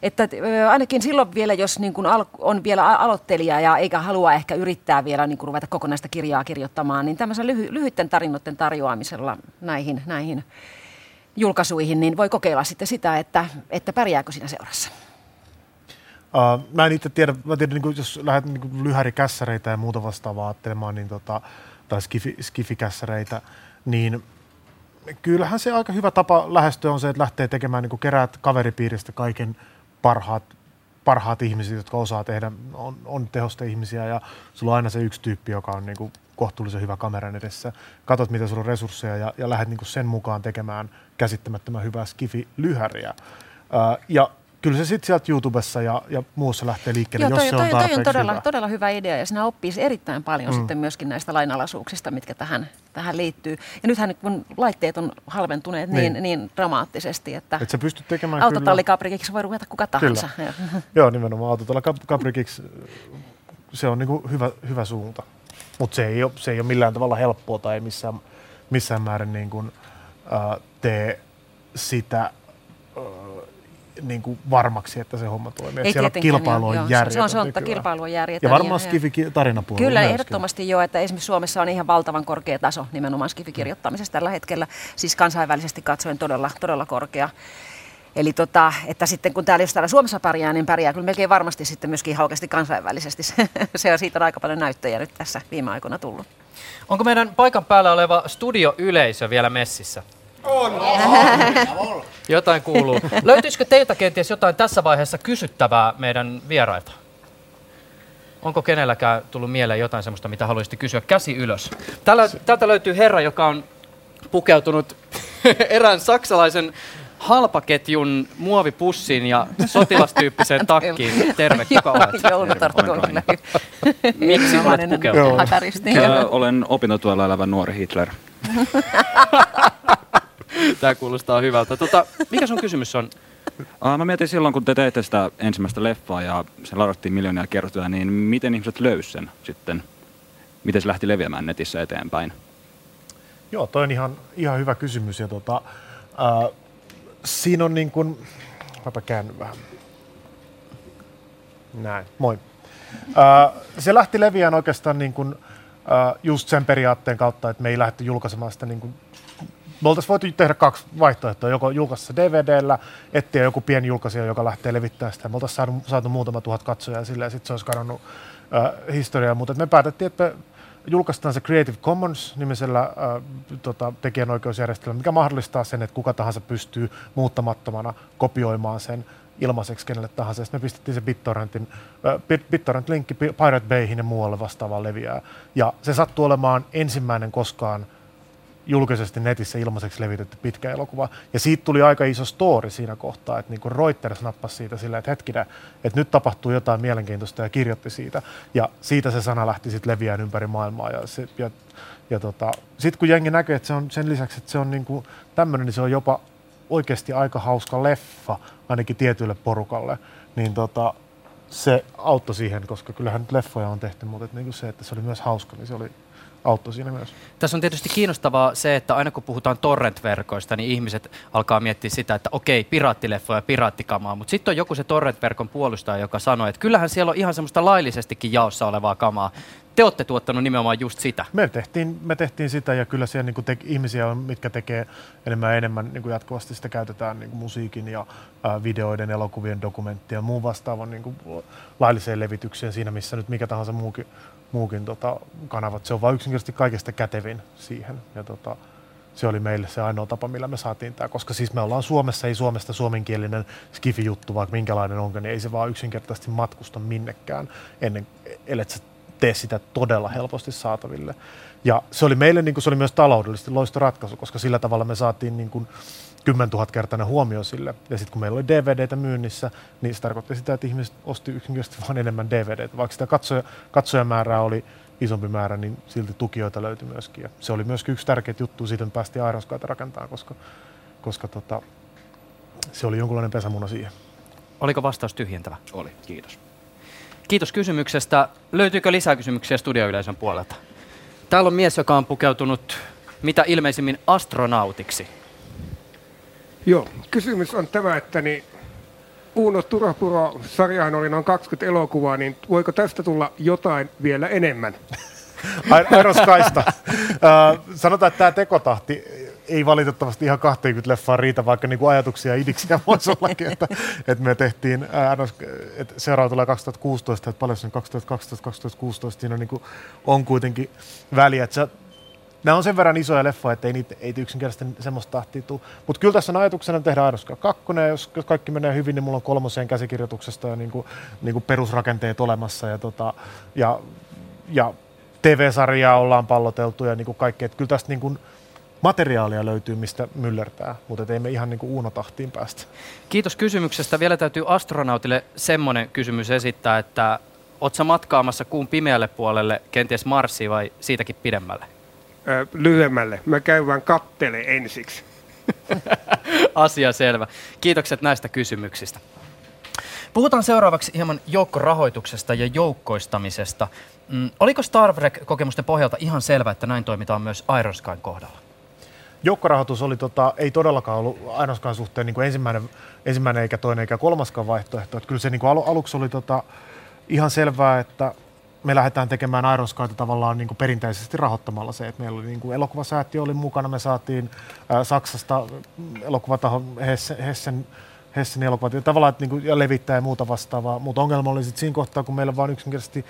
Että ainakin silloin vielä, jos niin kuin on vielä aloittelija ja eikä halua ehkä yrittää vielä niin kuin ruveta kokonaista kirjaa kirjoittamaan, niin tämmöisen lyhy- lyhyiden tarinoiden tarjoamisella näihin, näihin julkaisuihin, niin voi kokeilla sitten sitä, että, että pärjääkö siinä seurassa. Uh, mä en itse tiedä, mä tiedän, niin kuin, jos lähdet niin lyhärikässäreitä ja muuta vastaavaa ajattelemaan, niin tota, tai skifi, skifikässäreitä, niin kyllähän se aika hyvä tapa lähestyä on se, että lähtee tekemään, niin kuin keräät kaveripiiristä kaiken parhaat, parhaat ihmiset, jotka osaa tehdä, on, on tehoste ihmisiä ja sulla on aina se yksi tyyppi, joka on niin kuin kohtuullisen hyvä kameran edessä. Katot, mitä sulla on resursseja ja, ja lähdet niin kuin sen mukaan tekemään käsittämättömän hyvää skifi-lyhäriä. Ja kyllä se sitten sieltä YouTubessa ja, ja muussa lähtee liikkeelle, Joo, jos toi, se toi, on toi on todella, hyvä. todella hyvä idea ja siinä oppii erittäin paljon mm. sitten myöskin näistä lainalaisuuksista, mitkä tähän, tähän liittyy. Ja nythän kun laitteet on halventuneet niin, niin, niin dramaattisesti, että Et sä pystyt tekemään autotallikaprikiksi voi ruveta kuka tahansa. Kyllä. Joo, nimenomaan autotalla Caprikiksi se on niinku hyvä, hyvä suunta. Mutta se, ei ole, se ei ole millään tavalla helppoa tai missään, missään määrin niin kuin, äh, tee sitä niin kuin varmaksi, että se homma toimii. Ei siellä kilpailu on järjetön Se on, se on nykyään. kilpailu on järjetön. Ja varmaan ja- Skifi tarinapuolella Kyllä, myöskin. ehdottomasti joo, että esimerkiksi Suomessa on ihan valtavan korkea taso nimenomaan skifikirjoittamisessa tällä hetkellä, siis kansainvälisesti katsoen todella, todella korkea. Eli tota, että sitten kun täällä, jos täällä Suomessa pärjää, niin pärjää kyllä melkein varmasti sitten myöskin ihan oikeasti kansainvälisesti. Se on siitä on aika paljon näyttöjä nyt tässä viime aikoina tullut. Onko meidän paikan päällä oleva studioyleisö vielä messissä? On. Jotain kuuluu. Löytyisikö teiltä kenties jotain tässä vaiheessa kysyttävää meidän vierailta? Onko kenelläkään tullut mieleen jotain sellaista, mitä haluaisitte kysyä? Käsi ylös. Täällä, täältä löytyy herra, joka on pukeutunut erään saksalaisen halpaketjun muovipussiin ja sotilastyyppiseen takkiin. Terve, kuka olet? Miksi olet pukeutunut? olen opintotuella elävä nuori Hitler. Tämä kuulostaa hyvältä. Tota, mikä sun kysymys on? Uh, mä mietin silloin, kun te teitte sitä ensimmäistä leffaa ja se ladattiin miljoonia kertoja, niin miten ihmiset löysivät sen sitten? Miten se lähti leviämään netissä eteenpäin? Joo, toi on ihan, ihan hyvä kysymys. Ja tota, ää, siinä on niin kuin, mäpä käännyn vähän. Näin, moi. Ää, se lähti leviään oikeastaan niin kuin, ää, just sen periaatteen kautta, että me ei lähdetty julkaisemaan sitä niin kuin, me oltaisiin voitu tehdä kaksi vaihtoehtoa, joko julkaista se DVDllä, etsiä joku pieni julkaisija, joka lähtee levittämään sitä. Me oltaisiin saatu, saatu muutama tuhat katsojaa ja silleen, sitten se olisi kadonnut äh, historiaa, mutta me päätettiin, että me julkaistaan se Creative Commons-nimisellä äh, tota, tekijänoikeusjärjestelmällä, mikä mahdollistaa sen, että kuka tahansa pystyy muuttamattomana kopioimaan sen ilmaiseksi kenelle tahansa. Sitten me pistettiin se BitTorrentin, äh, Bit- BitTorrent-linkki Pi- Pirate Bayhin ja muualle vastaavaan leviää. Ja se sattuu olemaan ensimmäinen koskaan julkisesti netissä ilmaiseksi levitetty pitkä elokuva. Ja siitä tuli aika iso story siinä kohtaa, että niinku Reuters nappasi siitä sillä, että hetkinen, että nyt tapahtuu jotain mielenkiintoista ja kirjoitti siitä. Ja siitä se sana lähti sitten leviään ympäri maailmaa. Ja, se, ja, ja tota, sitten kun jengi näkee, että se on sen lisäksi, että se on niinku tämmöinen, niin se on jopa oikeasti aika hauska leffa, ainakin tietylle porukalle, niin tota, se auttoi siihen, koska kyllähän nyt leffoja on tehty, mutta et niinku se, että se oli myös hauska, niin se oli auttoi siinä myös. Tässä on tietysti kiinnostavaa se, että aina kun puhutaan torrent-verkoista, niin ihmiset alkaa miettiä sitä, että okei, piraattileffoja ja piraattikamaa, mutta sitten on joku se torrent-verkon puolustaja, joka sanoo, että kyllähän siellä on ihan semmoista laillisestikin jaossa olevaa kamaa. Te olette tuottanut nimenomaan just sitä. Me tehtiin, me tehtiin sitä ja kyllä siellä niin te, ihmisiä on, mitkä tekee enemmän ja enemmän niin kuin jatkuvasti sitä käytetään niin kuin musiikin ja ää, videoiden, elokuvien, dokumenttien ja muun vastaavan niin kuin lailliseen levitykseen siinä, missä nyt mikä tahansa muukin, muukin tota, kanavat. Se on vain yksinkertaisesti kaikesta kätevin siihen. Ja tota, se oli meille se ainoa tapa, millä me saatiin tämä, koska siis me ollaan Suomessa, ei Suomesta suomenkielinen skifi-juttu, vaikka minkälainen onkaan, niin ei se vaan yksinkertaisesti matkusta minnekään, ennen, ellei sä tee sitä todella helposti saataville. Ja se oli meille niin kuin, se oli myös taloudellisesti loistoratkaisu, koska sillä tavalla me saatiin niin kuin 10 000 kertainen huomio sille. Ja sitten kun meillä oli DVDtä myynnissä, niin se tarkoitti sitä, että ihmiset osti yksinkertaisesti vain enemmän DVDtä. Vaikka sitä katsoja, katsojamäärää oli isompi määrä, niin silti tukijoita löytyi myöskin. Ja se oli myöskin yksi tärkeä juttu, siitä me päästiin Ironskaita rakentamaan, koska, koska tota, se oli jonkunlainen pesämuna siihen. Oliko vastaus tyhjentävä? Oli, kiitos. Kiitos kysymyksestä. Löytyykö lisää kysymyksiä studioyleisön puolelta? Täällä on mies, joka on pukeutunut mitä ilmeisimmin astronautiksi. Joo, kysymys on tämä, että niin Uuno Turapuro sarjahan oli noin 20 elokuvaa, niin voiko tästä tulla jotain vielä enemmän? Iron Skysta. Äh, sanotaan, että tämä tekotahti ei valitettavasti ihan 20 leffaa riitä, vaikka niinku ajatuksia ja idiksiä voisi ollakin, että, että me tehtiin, Sky- että seuraava tulee 2016, että paljon se on 2012-2016, siinä on, niinku, on kuitenkin väliä, että Nämä on sen verran isoja leffoja, että ei niitä ei yksinkertaisesti semmoista tahtia tule. Mutta kyllä tässä on ajatuksena tehdä Sky 2, ja jos, kaikki menee hyvin, niin mulla on kolmoseen käsikirjoituksesta jo niinku, niinku perusrakenteet olemassa. Ja, tota, ja, ja TV-sarjaa ollaan palloteltu ja niinku kaikkea. Että kyllä tästä niinku, materiaalia löytyy, mistä myllertää, mutta ei me ihan niin kuin uunotahtiin päästä. Kiitos kysymyksestä. Vielä täytyy astronautille semmoinen kysymys esittää, että oot matkaamassa kuun pimeälle puolelle, kenties Marsiin vai siitäkin pidemmälle? Ö, lyhyemmälle. Mä käyn vaan kattele ensiksi. Asia selvä. Kiitokset näistä kysymyksistä. Puhutaan seuraavaksi hieman joukkorahoituksesta ja joukkoistamisesta. Mm, oliko Star Trek-kokemusten pohjalta ihan selvä, että näin toimitaan myös Iron Skyn kohdalla? Joukkorahoitus oli, tota, ei todellakaan ollut Iron Skyn suhteen niin kuin ensimmäinen, ensimmäinen eikä toinen eikä kolmaskaan vaihtoehto. Että kyllä se niin kuin alu, aluksi oli tota, ihan selvää, että me lähdetään tekemään Iron Skyta tavallaan niin kuin perinteisesti rahoittamalla se, että meillä oli niin kuin elokuvasäätiö oli mukana, me saatiin ää, Saksasta elokuvataho Hessen, Hessen Hessenin elokuvat, ja tavallaan että niin kuin, ja levittää ja muuta vastaavaa. Mutta ongelma oli sitten siinä kohtaa, kun meillä vaan yksinkertaisesti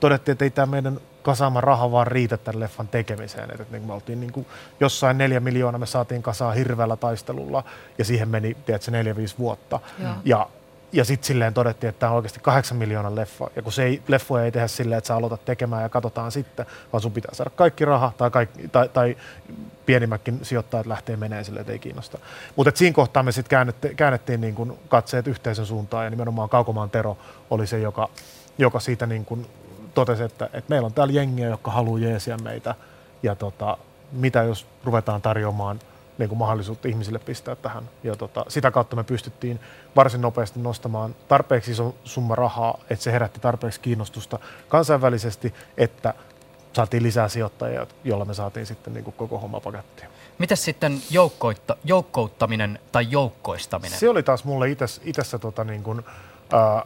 todettiin, että ei tämä meidän kasaama raha vaan riitä tämän leffan tekemiseen. Että, niin me oltiin niin kuin jossain neljä miljoonaa, me saatiin kasaa hirveällä taistelulla, ja siihen meni, tiedätkö, neljä, viisi vuotta. Joo. Ja ja sitten silleen todettiin, että tämä on oikeasti kahdeksan miljoonan leffa. Ja kun se ei, leffoja ei tehdä silleen, että sä aloitat tekemään ja katsotaan sitten, vaan sun pitää saada kaikki raha tai, kaikki, tai, tai pienimmätkin sijoittajat lähtee menee silleen, että ei kiinnosta. Mutta siinä kohtaa me sitten käännettiin, käännettiin niin kun katseet yhteisön suuntaan ja nimenomaan Kaukomaan Tero oli se, joka, joka siitä niin kun totesi, että, että meillä on täällä jengiä, jotka haluaa jeesiä meitä ja tota, mitä jos ruvetaan tarjoamaan – niin kuin mahdollisuutta ihmisille pistää tähän. Ja tota, sitä kautta me pystyttiin varsin nopeasti nostamaan tarpeeksi iso summa rahaa, että se herätti tarpeeksi kiinnostusta kansainvälisesti, että saatiin lisää sijoittajia, jolla me saatiin sitten niin kuin koko homma pakettiin. Miten sitten joukkoitta, joukkouttaminen tai joukkoistaminen? Se oli taas mulle itessä tota niin kuin, äh,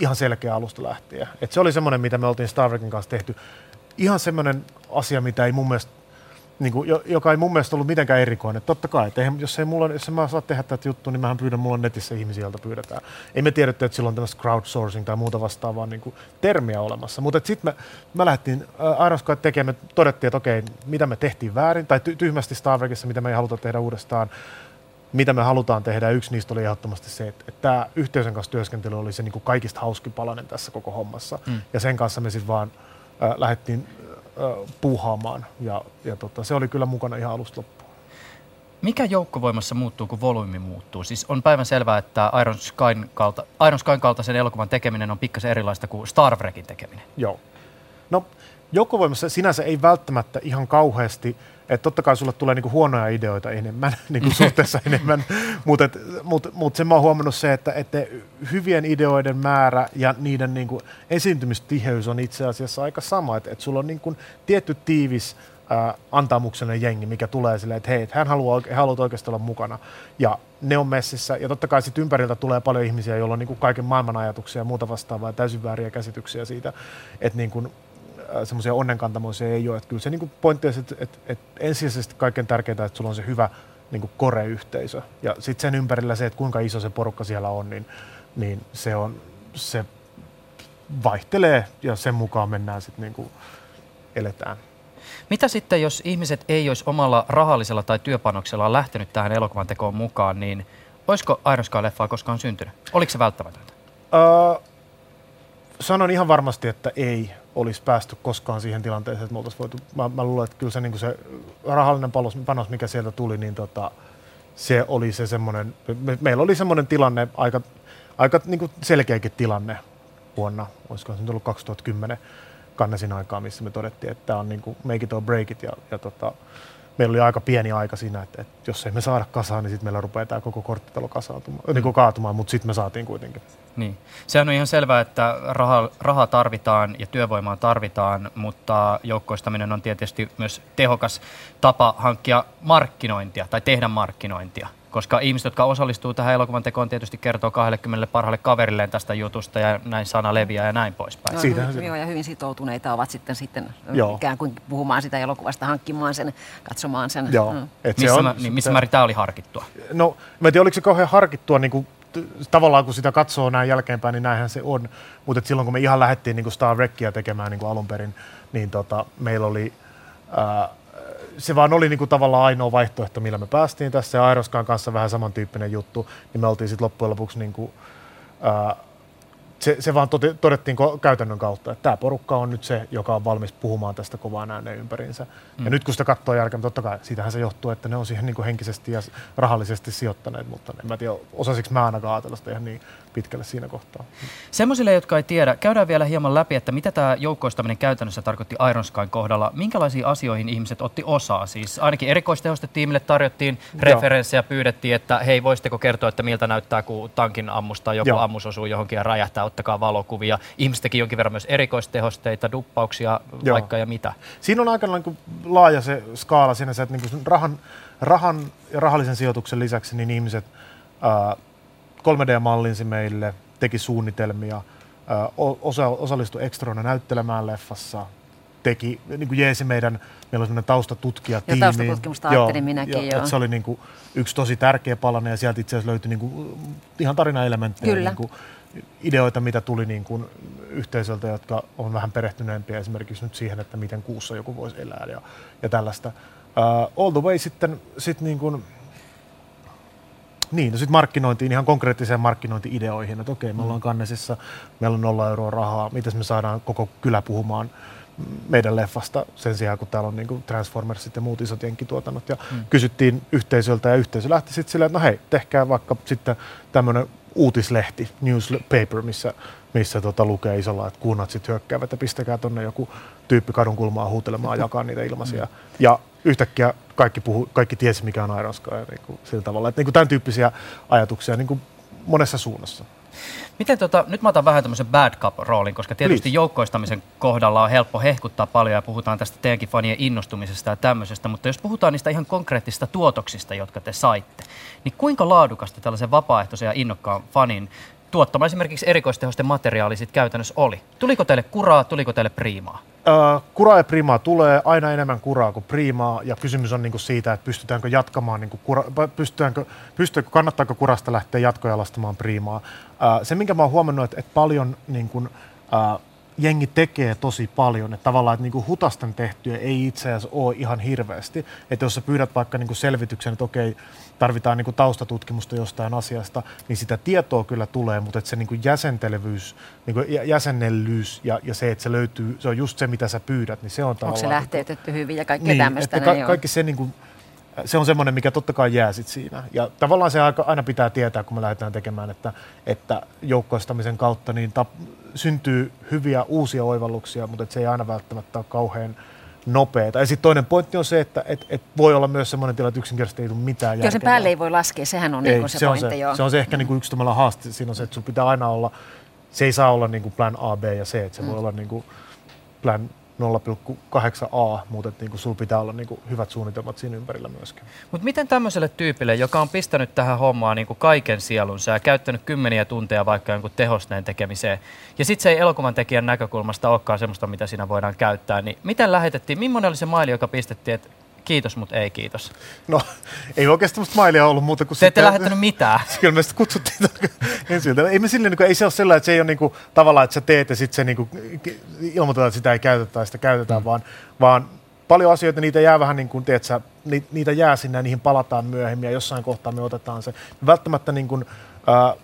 ihan selkeä alusta lähtien. Et se oli semmoinen, mitä me oltiin Star Trekin kanssa tehty. Ihan semmoinen asia, mitä ei mun mielestä niin kuin, joka ei mun mielestä ollut mitenkään erikoinen. Totta kai, että eihän, jos, ei mulla, jos en mä saa tehdä tätä juttua, niin mähän pyydän, mulla on netissä ihmisiä, joilta pyydetään. Ei me tiedetty, että silloin tämmöistä crowdsourcing tai muuta vastaavaa niin kuin, termiä olemassa. Mutta sitten me, me lähdettiin äh, Sky tekemään, me todettiin, että okei, mitä me tehtiin väärin, tai ty- tyhmästi Star Trekissa, mitä me ei haluta tehdä uudestaan, mitä me halutaan tehdä. Yksi niistä oli ehdottomasti se, että, että tämä yhteisön kanssa työskentely oli se niin kuin kaikista hauskin palanen tässä koko hommassa. Mm. Ja sen kanssa me sitten vaan äh, lähdettiin puuhaamaan ja, ja tota, se oli kyllä mukana ihan alusta loppuun. Mikä joukkovoimassa muuttuu, kun volyymi muuttuu? Siis on päivän selvää, että Iron Skyn, kalta, Iron Skyn kaltaisen elokuvan tekeminen on pikkasen erilaista kuin Star Trekin tekeminen. Joo. No, joukkovoimassa sinänsä ei välttämättä ihan kauheasti että totta kai sulle tulee niinku huonoja ideoita enemmän, niinku suhteessa enemmän, mutta mut, mut sen mä oon huomannut se, että, että hyvien ideoiden määrä ja niiden niinku esiintymistiheys on itse asiassa aika sama, että, että sulla on niinku tietty tiivis ää, antamuksellinen jengi, mikä tulee silleen, että hei, hän haluaa, he haluaa oikeasti olla mukana. Ja ne on messissä. Ja totta kai sitten ympäriltä tulee paljon ihmisiä, joilla on niin kuin kaiken maailman ajatuksia ja muuta vastaavaa ja täysin vääriä käsityksiä siitä, että niin kuin Äh, semmoisia onnenkantamoisia ei ole. Että kyllä se niin kuin pointti on, että, että, että ensisijaisesti kaikkein tärkeintä, että sulla on se hyvä niin kuin kore-yhteisö. Ja sitten sen ympärillä se, että kuinka iso se porukka siellä on, niin, niin se, on, se vaihtelee ja sen mukaan mennään sitten niin kuin eletään. Mitä sitten, jos ihmiset ei olisi omalla rahallisella tai työpanoksella lähtenyt tähän elokuvan tekoon mukaan, niin olisiko Iron Sky-leffaa koskaan syntynyt? Oliko se välttämätöntä? Uh, sanon ihan varmasti, että ei olisi päästy koskaan siihen tilanteeseen, että me oltaisiin voitu, mä, mä luulen, että kyllä se, niin se rahallinen panos, panos, mikä sieltä tuli, niin tota, se oli se semmoinen, me, meillä oli semmoinen tilanne, aika, aika niin selkeäkin tilanne vuonna, olisiko se ollut 2010 kannesin aikaa, missä me todettiin, että tämä on niin kuin make it or break it, ja, ja tota, meillä oli aika pieni aika siinä, että, että jos ei me saada kasaan, niin sitten meillä rupeaa tämä koko korttitalo mm. niin kuin kaatumaan, mutta sitten me saatiin kuitenkin. Niin. Sehän on ihan selvää, että raha, rahaa tarvitaan ja työvoimaa tarvitaan, mutta joukkoistaminen on tietysti myös tehokas tapa hankkia markkinointia tai tehdä markkinointia koska ihmiset, jotka osallistuu tähän elokuvan tekoon, tietysti kertoo 20 parhaalle kaverilleen tästä jutusta ja näin sana leviää ja näin poispäin. Joo, Siitä hyvin, joo, ja hyvin sitoutuneita ovat sitten, sitten joo. ikään kuin puhumaan sitä elokuvasta, hankkimaan sen, katsomaan sen. Joo. Mm. Et missä, on, mä, niin, missä määrin tämä oli harkittua? No, mä en tiedä, oliko se kauhean harkittua niin kuin tavallaan kun sitä katsoo näin jälkeenpäin, niin näinhän se on. Mutta silloin kun me ihan lähdettiin niin kuin Star Wreckia tekemään niin kuin alun perin, niin tota, meillä oli, ää, se vaan oli niin kuin tavallaan ainoa vaihtoehto, millä me päästiin tässä. Ja Aeroskaan kanssa vähän samantyyppinen juttu, niin me oltiin sitten loppujen lopuksi niin kuin, ää, se, se vaan tote, todettiin käytännön kautta, että tämä porukka on nyt se, joka on valmis puhumaan tästä kovaa ääneen ympäriinsä. Mm. Ja nyt kun sitä katsoo jälkeen, totta kai siitähän se johtuu, että ne on siihen niin kuin henkisesti ja rahallisesti sijoittaneet, mutta en mä tiedä, osasiko mä ainakaan ajatella sitä ihan niin pitkälle siinä kohtaa. Semmoisille, jotka ei tiedä, käydään vielä hieman läpi, että mitä tämä joukkoistaminen käytännössä tarkoitti Iron Skyn kohdalla. Minkälaisiin asioihin ihmiset otti osaa? Siis ainakin erikoistehostetiimille tarjottiin referenssejä, pyydettiin, että hei, voisitteko kertoa, että miltä näyttää, kun tankin ammusta joku Joo. ammus osuu johonkin ja räjähtää, ottakaa valokuvia. Ihmiset teki jonkin verran myös erikoistehosteita, duppauksia, Joo. vaikka ja mitä. Siinä on aika niin laaja se skaala siinä, se, että niin rahan, rahan ja rahallisen sijoituksen lisäksi niin ihmiset ää, 3D-mallinsi meille, teki suunnitelmia, osa, osallistui ekstrona näyttelemään leffassa, teki, niin kuin jeesi meidän, meillä on semmoinen taustatutkija Ja taustatutkimusta ajattelin minäkin, joo. se oli niin kuin yksi tosi tärkeä palanen ja sieltä itse asiassa löytyi niin kuin ihan tarinaelementtejä, Kyllä. niin kuin ideoita, mitä tuli niin kuin yhteisöltä, jotka on vähän perehtyneempiä esimerkiksi nyt siihen, että miten kuussa joku voisi elää ja, ja tällaista. Uh, all the way sitten sit niin kuin, niin, no sitten markkinointiin, ihan konkreettiseen markkinointi-ideoihin, että okei, me ollaan kannesissa, meillä on nolla euroa rahaa, miten me saadaan koko kylä puhumaan meidän leffasta sen sijaan, kun täällä on niin Transformersit ja muut isot jenkkituotannot. Ja mm. kysyttiin yhteisöltä ja yhteisö lähti sitten silleen, että no hei, tehkää vaikka sitten tämmöinen uutislehti, newspaper, missä, missä tota lukee isolla, että kunnatsit hyökkäävät ja pistäkää tonne joku tyyppi kadun kulmaa huutelemaan ja jakaa niitä ilmaisia. Mm. Ja yhtäkkiä kaikki, puhu, kaikki tiesi, mikä on Iron Sky, niin kuin, sillä tavalla. Että niin kuin tämän tyyppisiä ajatuksia niin kuin monessa suunnassa. Miten tota, nyt mä otan vähän tämmöisen bad cup-roolin, koska tietysti Please. joukkoistamisen kohdalla on helppo hehkuttaa paljon ja puhutaan tästä teidänkin fanien innostumisesta ja tämmöisestä, mutta jos puhutaan niistä ihan konkreettisista tuotoksista, jotka te saitte, niin kuinka laadukasta tällaisen vapaaehtoisen ja innokkaan fanin tuottama esimerkiksi erikoistehosten materiaali sit käytännössä oli? Tuliko teille kuraa, tuliko teille priimaa? Kuraa ja primaa tulee aina enemmän kuraa kuin priimaa, ja kysymys on niinku siitä, että pystytäänkö jatkamaan, niinku kura, pystytäänkö, pystytäänkö, kannattaako kurasta lähteä jatkojalastamaan priimaa. Se, minkä mä oon huomannut, että, että paljon uh, jengi tekee tosi paljon, että tavallaan että niinku hutasten tehtyä ei itse asiassa ole ihan hirveästi. Että jos sä pyydät vaikka niinku selvityksen, että okei, tarvitaan niinku taustatutkimusta jostain asiasta, niin sitä tietoa kyllä tulee, mutta että se niinku jäsentelevyys, niinku jä- jäsennellyys ja, ja se, että se löytyy, se on just se, mitä sä pyydät, niin se on Onko tavallaan... se lähteytetty hyvin ja kaikkea niin, tämmöistä. ka- niin kaikki se, niinku, se on semmoinen, mikä totta kai jää sit siinä. Ja tavallaan se aika- aina pitää tietää, kun me lähdetään tekemään, että, että joukkoistamisen kautta niin tap- syntyy hyviä uusia oivalluksia, mutta se ei aina välttämättä ole kauhean nopeeta. Ja sitten toinen pointti on se, että et, et voi olla myös semmoinen tilanne, että yksinkertaisesti ei tule mitään Joo, sen järkevää. päälle ei voi laskea, sehän on Ei, niin se, se, on pointti. se, joo. se on se ehkä niin kuin yksi tämmöinen haaste. Siinä on se, että sun pitää aina olla, se ei saa olla niin kuin plan A, B ja C, että se Mm. voi olla niin kuin plan 0,8a, mutta niin sulla pitää olla niin kuin hyvät suunnitelmat siinä ympärillä myöskin. Mutta miten tämmöiselle tyypille, joka on pistänyt tähän hommaan niin kuin kaiken sielunsa ja käyttänyt kymmeniä tunteja vaikka jonkun tehosteen tekemiseen, ja sitten se ei elokuvan tekijän näkökulmasta olekaan semmoista, mitä siinä voidaan käyttää, niin miten lähetettiin, millainen oli se maili, joka pistettiin, että kiitos, mutta ei kiitos? No, ei oikeastaan musta mailia ollut muuta kuin Te ette lähettänyt mitään. Kyllä me sitten kutsuttiin ensin. Ei, me silleen, niin kuin, ei se ole sellainen, että se ei ole niin kuin, tavallaan, että sä teet ja sitten se niin kuin, ilmoitetaan, että sitä ei käytetä tai sitä käytetään, mm. vaan, vaan paljon asioita, niitä jää vähän niin kuin, tiedät, sä, ni, niitä jää sinne ja niihin palataan myöhemmin ja jossain kohtaa me otetaan se. Välttämättä niin kuin, äh,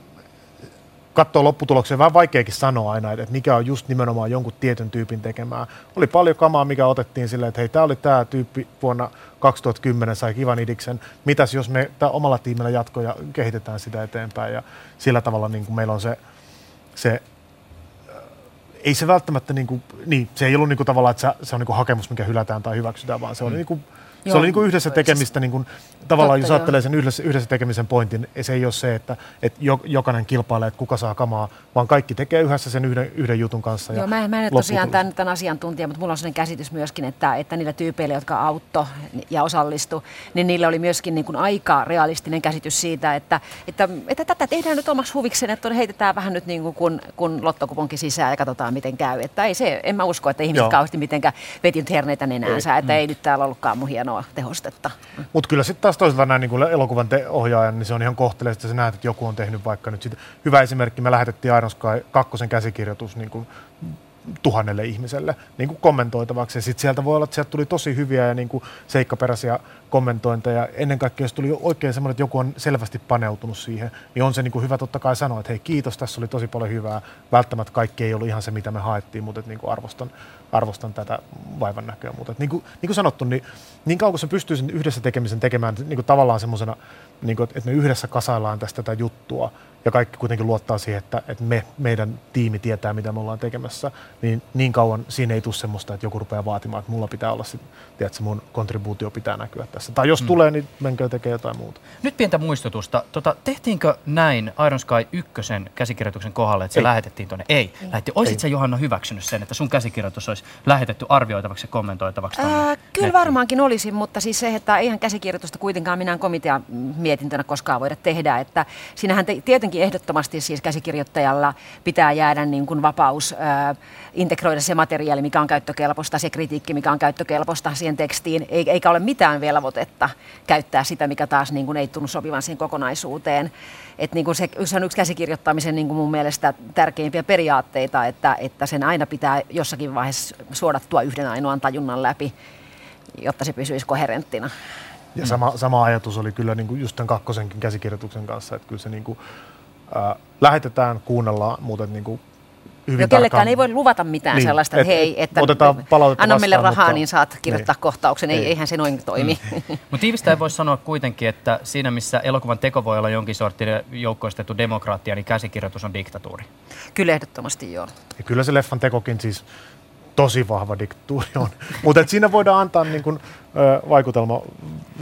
katsoo lopputuloksia, vähän vaikeakin sanoa aina, että, mikä on just nimenomaan jonkun tietyn tyypin tekemää. Oli paljon kamaa, mikä otettiin silleen, että hei, tämä oli tämä tyyppi vuonna 2010, sai kivan idiksen. Mitäs jos me tää omalla tiimillä jatko ja kehitetään sitä eteenpäin ja sillä tavalla niin kuin meillä on se, se äh, ei se välttämättä, niin, kuin, niin se ei ollut niin kuin tavallaan, että se, se on niin kuin hakemus, mikä hylätään tai hyväksytään, vaan se oli niin kuin, se Joo. oli niin kuin yhdessä tekemistä, niin kuin, tavallaan Totta, jos ajattelee sen yhdessä, yhdessä tekemisen pointin, se ei ole se, että, että jo- jokainen kilpailee, että kuka saa kamaa, vaan kaikki tekee yhdessä sen yhden, yhden jutun kanssa. Joo, mä, mä en ole tosiaan tämän, tämän asiantuntija, mutta mulla on sellainen käsitys myöskin, että, että niillä tyypeillä, jotka autto ja osallistu, niin niillä oli myöskin niin kuin aika realistinen käsitys siitä, että, että, että tätä tehdään nyt omaksi huvikseen, että heitetään vähän nyt niin kuin kun, kun lottokuponkin sisään ja katsotaan miten käy. Että ei se, en mä usko, että ihmiset Joo. kauheasti mitenkään veti nyt herneitä nenäänsä, että ei nyt täällä ollutkaan mun hienoa tehostetta. Mutta kyllä sitten taas toisaalta näin niin elokuvan te- ohjaajan, niin se on ihan kohteleista, että sä näet, että joku on tehnyt vaikka nyt sit, hyvä esimerkki, me lähetettiin Iron Sky kakkosen käsikirjoitus niin kuin tuhannelle ihmiselle niin kuin kommentoitavaksi. Ja sitten sieltä voi olla, että sieltä tuli tosi hyviä ja niin kuin seikkaperäisiä kommentointeja. Ennen kaikkea, jos tuli oikein semmoinen, että joku on selvästi paneutunut siihen, niin on se niin kuin hyvä totta kai sanoa, että hei kiitos, tässä oli tosi paljon hyvää. Välttämättä kaikki ei ollut ihan se, mitä me haettiin, mutta että niin kuin arvostan, arvostan tätä vaivan näköä. Mutta niin kuin, niin kuin sanottu, niin, niin kauan kun se pystyy sen yhdessä tekemisen tekemään niin kuin tavallaan semmoisena, niin kuin, että me yhdessä kasaillaan tästä tätä juttua, ja kaikki kuitenkin luottaa siihen, että, että me, meidän tiimi tietää, mitä me ollaan tekemässä, niin niin kauan siinä ei tule semmoista, että joku rupeaa vaatimaan, että mulla pitää olla, sit, tiedätkö, mun kontribuutio pitää näkyä tässä. Tai jos mm. tulee, niin menkö tekee jotain muuta. Nyt pientä muistutusta. Tota, tehtiinkö näin Iron Sky ykkösen käsikirjoituksen kohdalle, että se ei. lähetettiin tuonne? Ei. ei. Lähetti. Oisit sä Johanna hyväksynyt sen, että sun käsikirjoitus olisi lähetetty arvioitavaksi ja kommentoitavaksi? Ää, kyllä nettiin? varmaankin olisin, mutta siis se, että eihän käsikirjoitusta kuitenkaan minä komitea mietintönä koskaan voida tehdä. Että siinähän te, tietenkin ehdottomasti siis käsikirjoittajalla pitää jäädä niin kuin vapaus ää, integroida se materiaali, mikä on käyttökelpoista, se kritiikki, mikä on käyttökelpoista siihen tekstiin, eikä ole mitään velvoitetta käyttää sitä, mikä taas niin kuin ei tunnu sopivan siihen kokonaisuuteen. Et niin kuin se, se on yksi käsikirjoittamisen niin kuin mun mielestä tärkeimpiä periaatteita, että, että sen aina pitää jossakin vaiheessa suodattua yhden ainoan tajunnan läpi, jotta se pysyisi koherenttina. Ja sama, sama ajatus oli kyllä niin kuin just tämän kakkosenkin käsikirjoituksen kanssa, että kyllä se niin kuin, äh, lähetetään, kuunnellaan, mutta niin kuin hyvin no kellekään ei voi luvata mitään niin, sellaista, että et, hei, että otetaan anna meille rahaa, mutta, niin saat kirjoittaa niin, kohtauksen. Ei, eihän se noin toimi. Mm. mutta tiivistä voi sanoa kuitenkin, että siinä missä elokuvan teko voi olla jonkin sortin joukkoistettu demokraattia, niin käsikirjoitus on diktatuuri. Kyllä ehdottomasti joo. Ja kyllä se leffan tekokin siis tosi vahva diktatuuri on. mutta siinä voidaan antaa niin kun, ö, vaikutelma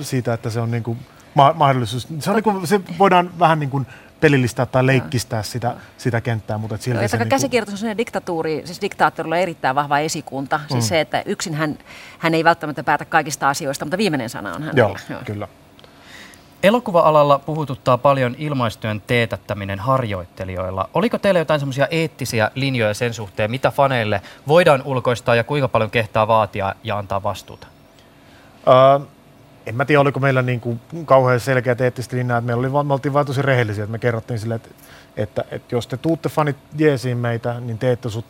siitä, että se on niin kun, ma- mahdollisuus. Se, on niin kun, se voidaan vähän niin kuin pelillistää tai leikkistää sitä, sitä kenttää. Mutta silti no, se niin käsikirjoitus on sellainen diktatuuri, siis diktaattorilla on erittäin vahva esikunta. Siis mm. se, että yksin hän, hän ei välttämättä päätä kaikista asioista, mutta viimeinen sana on hänellä. Joo, Joo. kyllä. Elokuva-alalla puhututtaa paljon ilmaistyön teetättäminen harjoittelijoilla. Oliko teillä jotain semmoisia eettisiä linjoja sen suhteen, mitä faneille voidaan ulkoistaa ja kuinka paljon kehtaa vaatia ja antaa vastuuta? Uh, en mä tiedä, oliko meillä niin kuin kauhean selkeä eettistä linjaa, että meillä oli, me oltiin vain tosi rehellisiä, että me kerrottiin sille, että, että, että jos te tuutte fanit jeesiin meitä, niin te ette sut,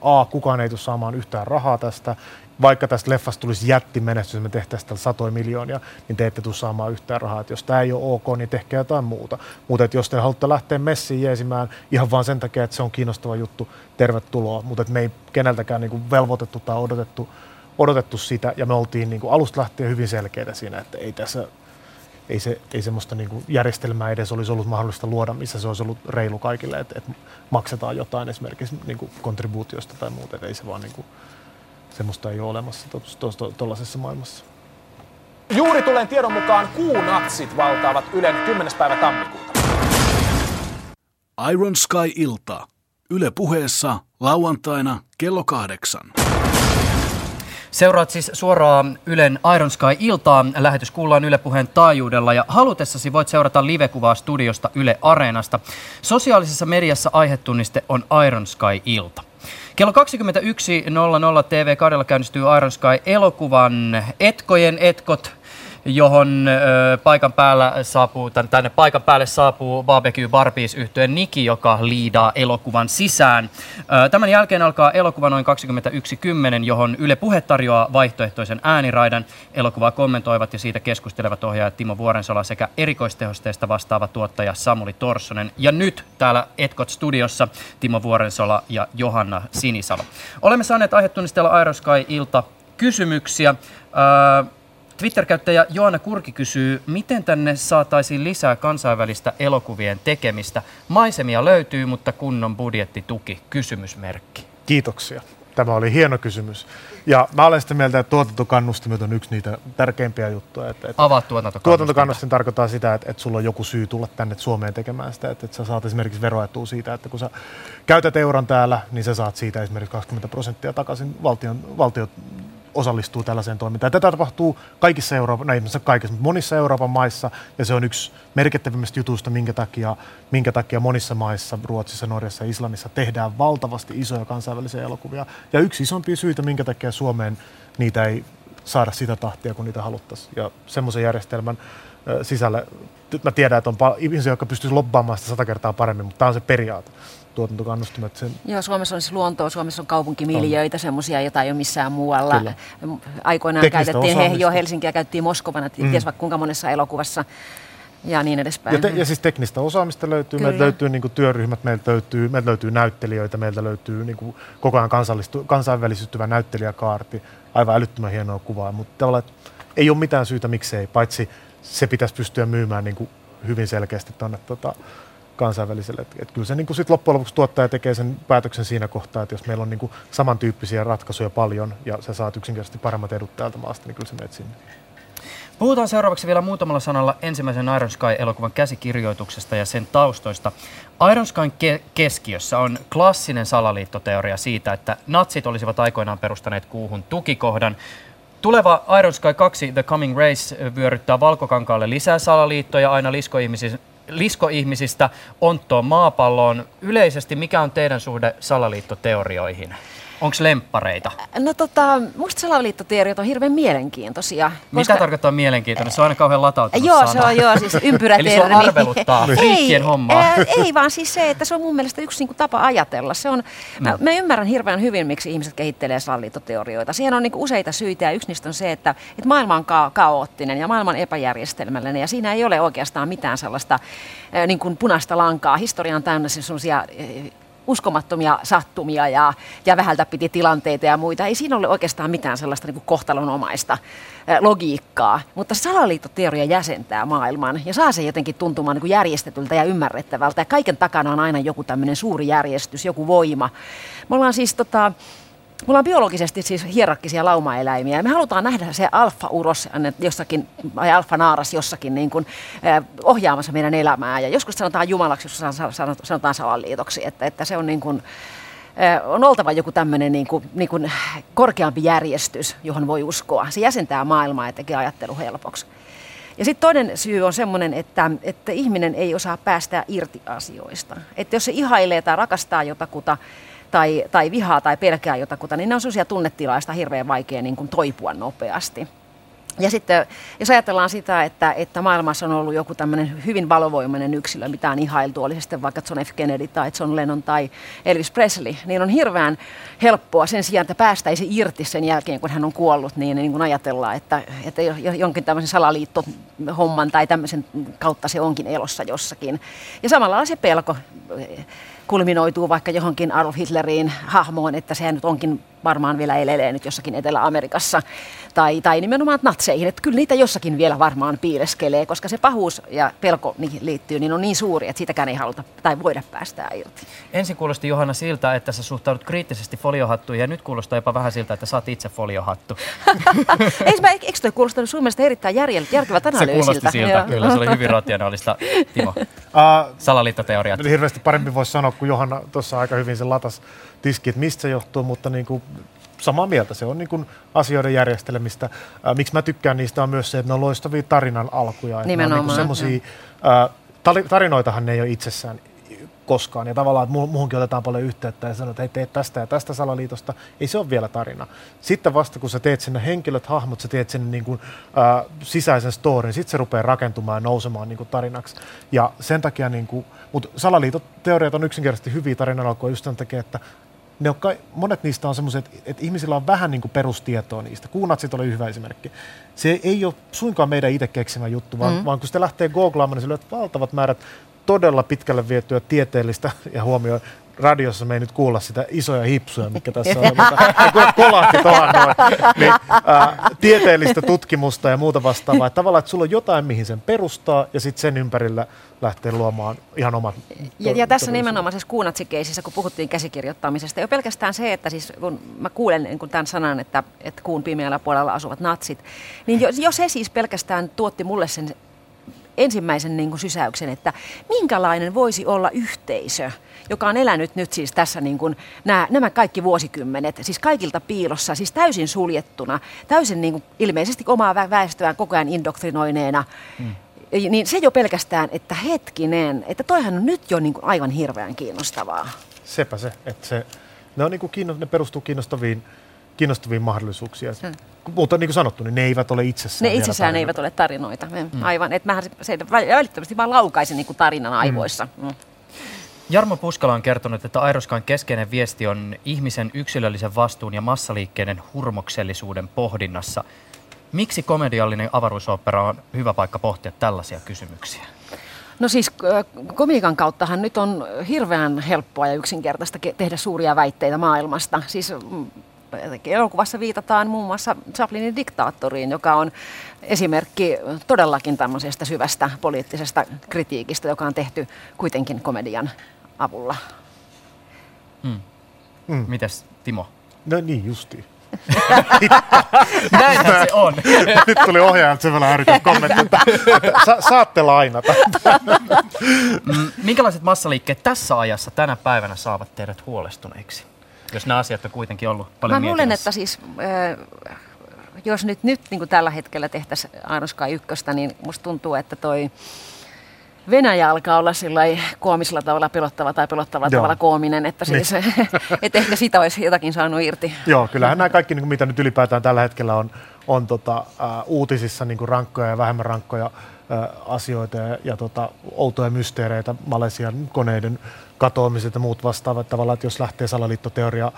A, kukaan ei tule saamaan yhtään rahaa tästä, vaikka tästä leffasta tulisi jättimenestys, me tehtäisiin tällä satoja miljoonia, niin te ette tule saamaan yhtään rahaa. Että jos tämä ei ole ok, niin tehkää jotain muuta. Mutta jos te haluatte lähteä messiin jeesimään ihan vain sen takia, että se on kiinnostava juttu, tervetuloa. Mutta me ei keneltäkään niin kuin velvoitettu tai odotettu odotettu sitä ja me oltiin niin kuin alusta lähtien hyvin selkeitä siinä, että ei tässä ei, se, ei semmoista niin kuin järjestelmää edes olisi ollut mahdollista luoda, missä se olisi ollut reilu kaikille, että, että maksetaan jotain esimerkiksi niin kuin kontribuutiosta tai muuta, että ei se vaan niin kuin, semmoista ei ole olemassa tuollaisessa maailmassa. Juuri tulen tiedon mukaan kuunatsit valtaavat Ylen 10. päivä tammikuuta. Iron Sky-ilta. Yle puheessa lauantaina kello kahdeksan. Seuraat siis suoraan Ylen Iron Sky-iltaa. Lähetys kuullaan Yle Puheen taajuudella ja halutessasi voit seurata livekuvaa studiosta Yle Areenasta. Sosiaalisessa mediassa aihetunniste on Iron Sky-ilta. Kello 21.00 TV2 käynnistyy Iron Sky-elokuvan Etkojen etkot johon paikan päällä saapuu, tänne paikan päälle saapuu Barbecue Barbies yhtyeen Niki, joka liidaa elokuvan sisään. Tämän jälkeen alkaa elokuva noin 21.10, johon Yle Puhe tarjoaa vaihtoehtoisen ääniraidan. Elokuvaa kommentoivat ja siitä keskustelevat ohjaajat Timo Vuorensola sekä erikoistehosteesta vastaava tuottaja Samuli Torsonen. Ja nyt täällä Etkot Studiossa Timo Vuorensola ja Johanna Sinisalo. Olemme saaneet aihetunnistella Aerosky ilta kysymyksiä. Öö, Twitter-käyttäjä Joana Kurki kysyy, miten tänne saataisiin lisää kansainvälistä elokuvien tekemistä? Maisemia löytyy, mutta kunnon budjettituki? Kysymysmerkki. Kiitoksia. Tämä oli hieno kysymys. Ja mä olen sitä mieltä, että tuotantokannustimet on yksi niitä tärkeimpiä juttuja. Että, että Avaa tuotantokannustin. Tuotantokannustin tarkoittaa sitä, että, että sulla on joku syy tulla tänne Suomeen tekemään sitä. Että, että sä saat esimerkiksi veroetua siitä, että kun sä käytät euron täällä, niin sä saat siitä esimerkiksi 20 prosenttia takaisin valtion, valtion osallistuu tällaiseen toimintaan. Tätä tapahtuu kaikissa Euroopan, no ei kaikissa, mutta monissa Euroopan maissa, ja se on yksi merkittävimmistä jutuista, minkä takia, minkä takia monissa maissa, Ruotsissa, Norjassa ja Islannissa tehdään valtavasti isoja kansainvälisiä elokuvia. Ja yksi isompia syitä, minkä takia Suomeen niitä ei saada sitä tahtia, kun niitä haluttaisiin. Ja semmoisen järjestelmän nyt mä tiedän, että on ihmisiä, jotka pystyisivät lobbaamaan sitä sata kertaa paremmin, mutta tämä on se periaate tuotantokannustimet. Sen, Joo, Suomessa on siis luontoa, Suomessa on kaupunkimiljöitä, semmoisia, joita ei ole missään muualla. Kyllä. Aikoinaan Teknistä käytettiin, he, jo Helsinkiä käytettiin Moskovana, mm. ties vaikka kuinka monessa elokuvassa ja niin edespäin. ja, te, ja siis teknistä osaamista löytyy, Kyllä. meiltä löytyy niin kuin työryhmät, meiltä löytyy, meiltä löytyy näyttelijöitä, meiltä löytyy niin kuin koko ajan kansallistu, kansainvälistyvä näyttelijäkaarti, aivan älyttömän hienoa kuvaa, mutta tavallaan ei ole mitään syytä miksei, paitsi se pitäisi pystyä myymään niin kuin hyvin selkeästi tuonne tota, kansainväliselle. Et, et kyllä se niin kuin sit loppujen lopuksi tuottaja tekee sen päätöksen siinä kohtaa, että jos meillä on niin kuin samantyyppisiä ratkaisuja paljon ja sä saat yksinkertaisesti paremmat edut täältä maasta, niin kyllä se menet sinne. Puhutaan seuraavaksi vielä muutamalla sanalla ensimmäisen Iron Sky-elokuvan käsikirjoituksesta ja sen taustoista. Iron Skyn ke- keskiössä on klassinen salaliittoteoria siitä, että natsit olisivat aikoinaan perustaneet kuuhun tukikohdan. Tuleva Iron Sky 2 The Coming Race vyöryttää valkokankaalle lisää salaliittoja aina liskoihmisistä, liskoihmisistä onttoon maapalloon. Yleisesti, mikä on teidän suhde salaliittoteorioihin? Onko lemppareita? No tota, musta salaliittoteoriat on hirveän mielenkiintoisia. Mitä tarkoittaa mielenkiintoinen? Se on aina kauhean latautunut Joo, sana. se on joo, siis ympyrätermi. Eli se on arveluttaa friikkien hommaa. Ää, ei vaan siis se, että se on mun mielestä yksi niinku tapa ajatella. Se on, mä, mä ymmärrän hirveän hyvin, miksi ihmiset kehittelee salaliittoteorioita. Siihen on niinku useita syitä ja yksi niistä on se, että, että maailma on ka- kaoottinen ja maailma on epäjärjestelmällinen ja siinä ei ole oikeastaan mitään sellaista ää, niin kuin punaista lankaa. Historia on täynnä siis semmoisia uskomattomia sattumia ja, ja vähältä piti tilanteita ja muita. Ei siinä ole oikeastaan mitään sellaista niin kuin kohtalonomaista logiikkaa, mutta salaliittoteoria jäsentää maailman ja saa sen jotenkin tuntumaan niin kuin järjestetyltä ja ymmärrettävältä. Ja kaiken takana on aina joku tämmöinen suuri järjestys, joku voima. Me ollaan siis tota, me ollaan biologisesti siis hierarkkisia laumaeläimiä me halutaan nähdä se alfa-uros jossakin, tai alfa-naaras jossakin niin kuin, eh, ohjaamassa meidän elämää. Ja joskus sanotaan jumalaksi, jos san- san- sanotaan salaliitoksi, että, että se on niin kuin, eh, on oltava joku tämmöinen niin kuin, niin kuin korkeampi järjestys, johon voi uskoa. Se jäsentää maailmaa ja tekee ajattelu helpoksi. Ja sitten toinen syy on semmoinen, että, että ihminen ei osaa päästää irti asioista. Että jos se ihailee tai rakastaa jotakuta, tai, tai vihaa tai pelkää jotakuta, niin ne on sellaisia tunnetilaista hirveän vaikea niin kuin toipua nopeasti. Ja sitten jos ajatellaan sitä, että, että maailmassa on ollut joku tämmöinen hyvin valovoimainen yksilö, mitä on ihailtu, oli se sitten vaikka John F. Kennedy tai John Lennon tai Elvis Presley, niin on hirveän helppoa sen sijaan, että päästäisi irti sen jälkeen, kun hän on kuollut, niin, niin kuin ajatellaan, että, että jo- jo- jonkin tämmöisen salaliittohomman tai tämmöisen kautta se onkin elossa jossakin. Ja samalla lailla se pelko kulminoituu vaikka johonkin Adolf Hitleriin hahmoon, että sehän nyt onkin varmaan vielä elelee nyt jossakin Etelä-Amerikassa tai, tai nimenomaan natseihin. Että kyllä niitä jossakin vielä varmaan piileskelee, koska se pahuus ja pelko niihin liittyy, niin on niin suuri, että sitäkään ei haluta tai voida päästää irti. Ensin kuulosti Johanna siltä, että sä suhtaudut kriittisesti foliohattuun ja nyt kuulostaa jopa vähän siltä, että sä oot itse foliohattu. Eikö, mä, eikö toi kuulostanut sun mielestä erittäin järjel, järkevältä Se analyysiltä? kuulosti siltä, Joo. kyllä. Se oli hyvin rationaalista, Timo. Uh, Salaliittoteoriat. Hirveästi paremmin voisi sanoa, kun Johanna tuossa aika hyvin sen latas tiski, että mistä se johtuu, mutta niin kuin samaa mieltä. Se on niin kuin asioiden järjestelemistä. Ää, miksi mä tykkään niistä on myös se, että ne on loistavia tarinan alkuja. On Nimenomaan, niin semmosia, ää, tali- tarinoitahan ne ei ole itsessään koskaan. Ja tavallaan, että mu- muuhunkin otetaan paljon yhteyttä ja sanotaan, että hei, teet tästä ja tästä salaliitosta. Ei se ole vielä tarina. Sitten vasta, kun sä teet sinne henkilöt, hahmot, sä teet sinne niin kuin, ää, sisäisen storin, sitten se rupeaa rakentumaan ja nousemaan niin kuin tarinaksi. Ja sen takia, niin kuin, mutta salaliitoteoriat on yksinkertaisesti hyviä tarinan alkuja just sen takia, että ne on kai, monet niistä on semmoiset, että, että ihmisillä on vähän niin kuin perustietoa niistä. Kuunatsit oli hyvä esimerkki. Se ei ole suinkaan meidän itse keksimä juttu, vaan, mm. vaan kun sitä lähtee googlaamaan, niin se valtavat määrät todella pitkälle vietyä tieteellistä ja huomioon radiossa me ei nyt kuulla sitä isoja hipsuja, mikä tässä on. mutta kolahti tuohon noin. Niin, ää, tieteellistä tutkimusta ja muuta vastaavaa. Että tavallaan, että sulla on jotain, mihin sen perustaa, ja sitten sen ympärillä lähtee luomaan ihan omat Ja, to- ja tässä todellisuudet. nimenomaisessa kuunatsikeisissä, kun puhuttiin käsikirjoittamisesta, jo pelkästään se, että siis kun mä kuulen niin kun tämän sanan, että, että kuun pimeällä puolella asuvat natsit, niin jo, jo se siis pelkästään tuotti mulle sen ensimmäisen niin kuin sysäyksen, että minkälainen voisi olla yhteisö, joka on elänyt nyt siis tässä niin kuin nämä, nämä kaikki vuosikymmenet, siis kaikilta piilossa, siis täysin suljettuna, täysin niin kuin ilmeisesti omaa vä- väestöään koko ajan indoktrinoineena, mm. niin se jo pelkästään, että hetkinen, että toihan on nyt jo niin kuin aivan hirveän kiinnostavaa. Sepä se, että se, ne, on niinku kiinno, ne perustuu kiinnostaviin kiinnostavia mahdollisuuksia. Mutta niin kuin sanottu, niin ne eivät ole itsessään Ne itsessään tarinoita. eivät ole tarinoita. Mm. Aivan, että mähän se välittömästi vaan laukaisi niin kuin tarinan aivoissa. Mm. Jarmo Puskala on kertonut, että Airoskan keskeinen viesti on ihmisen yksilöllisen vastuun ja massaliikkeiden hurmoksellisuuden pohdinnassa. Miksi komediallinen avaruusopera on hyvä paikka pohtia tällaisia kysymyksiä? No siis komiikan kauttahan nyt on hirveän helppoa ja yksinkertaista ke- tehdä suuria väitteitä maailmasta. Siis mm, elokuvassa viitataan muun muassa Chaplinin diktaattoriin, joka on esimerkki todellakin tämmöisestä syvästä poliittisesta kritiikistä, joka on tehty kuitenkin komedian avulla. Mm. Mites Timo? No niin, justiin. Näinhän se on. Nyt tuli ohjaajalta sen verran älytön kommentti, että, että sa, saatte lainata. Mm, Minkälaiset massaliikkeet tässä ajassa tänä päivänä saavat teidät huolestuneiksi? Jos nämä asiat on kuitenkin ollut paljon Mä luulen, mietinnässä. että siis äh, jos nyt, nyt niin kuin tällä hetkellä tehtäisiin Ainoska ykköstä, niin musta tuntuu, että toi Venäjä alkaa olla sillä koomisella tavalla pelottava tai pelottavalla Joo. tavalla koominen, että siis, et ehkä sitä olisi jotakin saanut irti. Joo, kyllähän nämä kaikki, niin kuin mitä nyt ylipäätään tällä hetkellä on, on tota, ä, uutisissa niin kuin rankkoja ja vähemmän rankkoja ä, asioita ja, ja tota, outoja mysteereitä, Malesian koneiden katoamiset ja muut vastaavat tavallaan, että jos lähtee salaliittoteoria ä,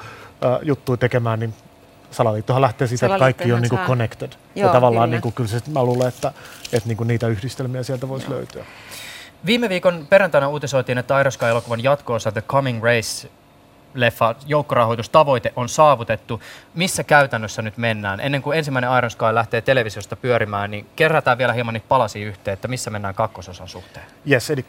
juttuja tekemään, niin salaliittohan lähtee siitä, että kaikki on niin kuin connected. ja Joo, tavallaan kyllä. niin kuin, kyllä se, mä luulen, että, että niin kuin niitä yhdistelmiä sieltä voisi löytyä. Viime viikon perjantaina uutisoitiin, että Airosky-elokuvan jatko-osa The Coming Race leffa joukkorahoitustavoite on saavutettu. Missä käytännössä nyt mennään? Ennen kuin ensimmäinen Iron Sky lähtee televisiosta pyörimään, niin kerätään vielä hieman niitä palasia yhteen, että missä mennään kakkososan suhteen. Yes, eli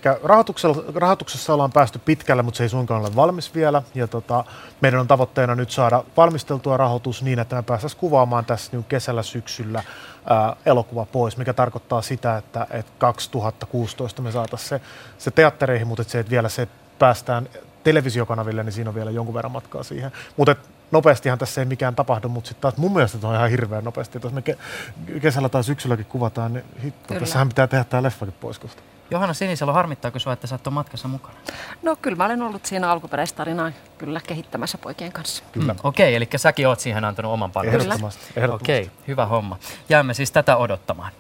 rahoituksessa ollaan päästy pitkälle, mutta se ei suinkaan ole valmis vielä. Ja tota, meidän on tavoitteena nyt saada valmisteltua rahoitus niin, että me päästäisiin kuvaamaan tässä niin kesällä, syksyllä ää, elokuva pois, mikä tarkoittaa sitä, että, että 2016 me saataisiin se, se teattereihin, mutta se, että vielä se päästään televisiokanaville, niin siinä on vielä jonkun verran matkaa siihen. Mutta nopeastihan tässä ei mikään tapahdu, mutta sitten taas mun mielestä se on ihan hirveän nopeasti. Jos me ke- kesällä tai syksylläkin kuvataan, niin hitto, tässähän pitää tehdä tämä leffakin pois kohta. Johanna Sinisalo, harmittaako sinua, että sä et ole matkassa mukana? No kyllä mä olen ollut siinä alkuperäistarinaa kyllä kehittämässä poikien kanssa. Kyllä. Mm, Okei, eli säkin oot siihen antanut oman panoksen. Ehdottomasti. ehdottomasti. Okei, hyvä homma. Jäämme siis tätä odottamaan.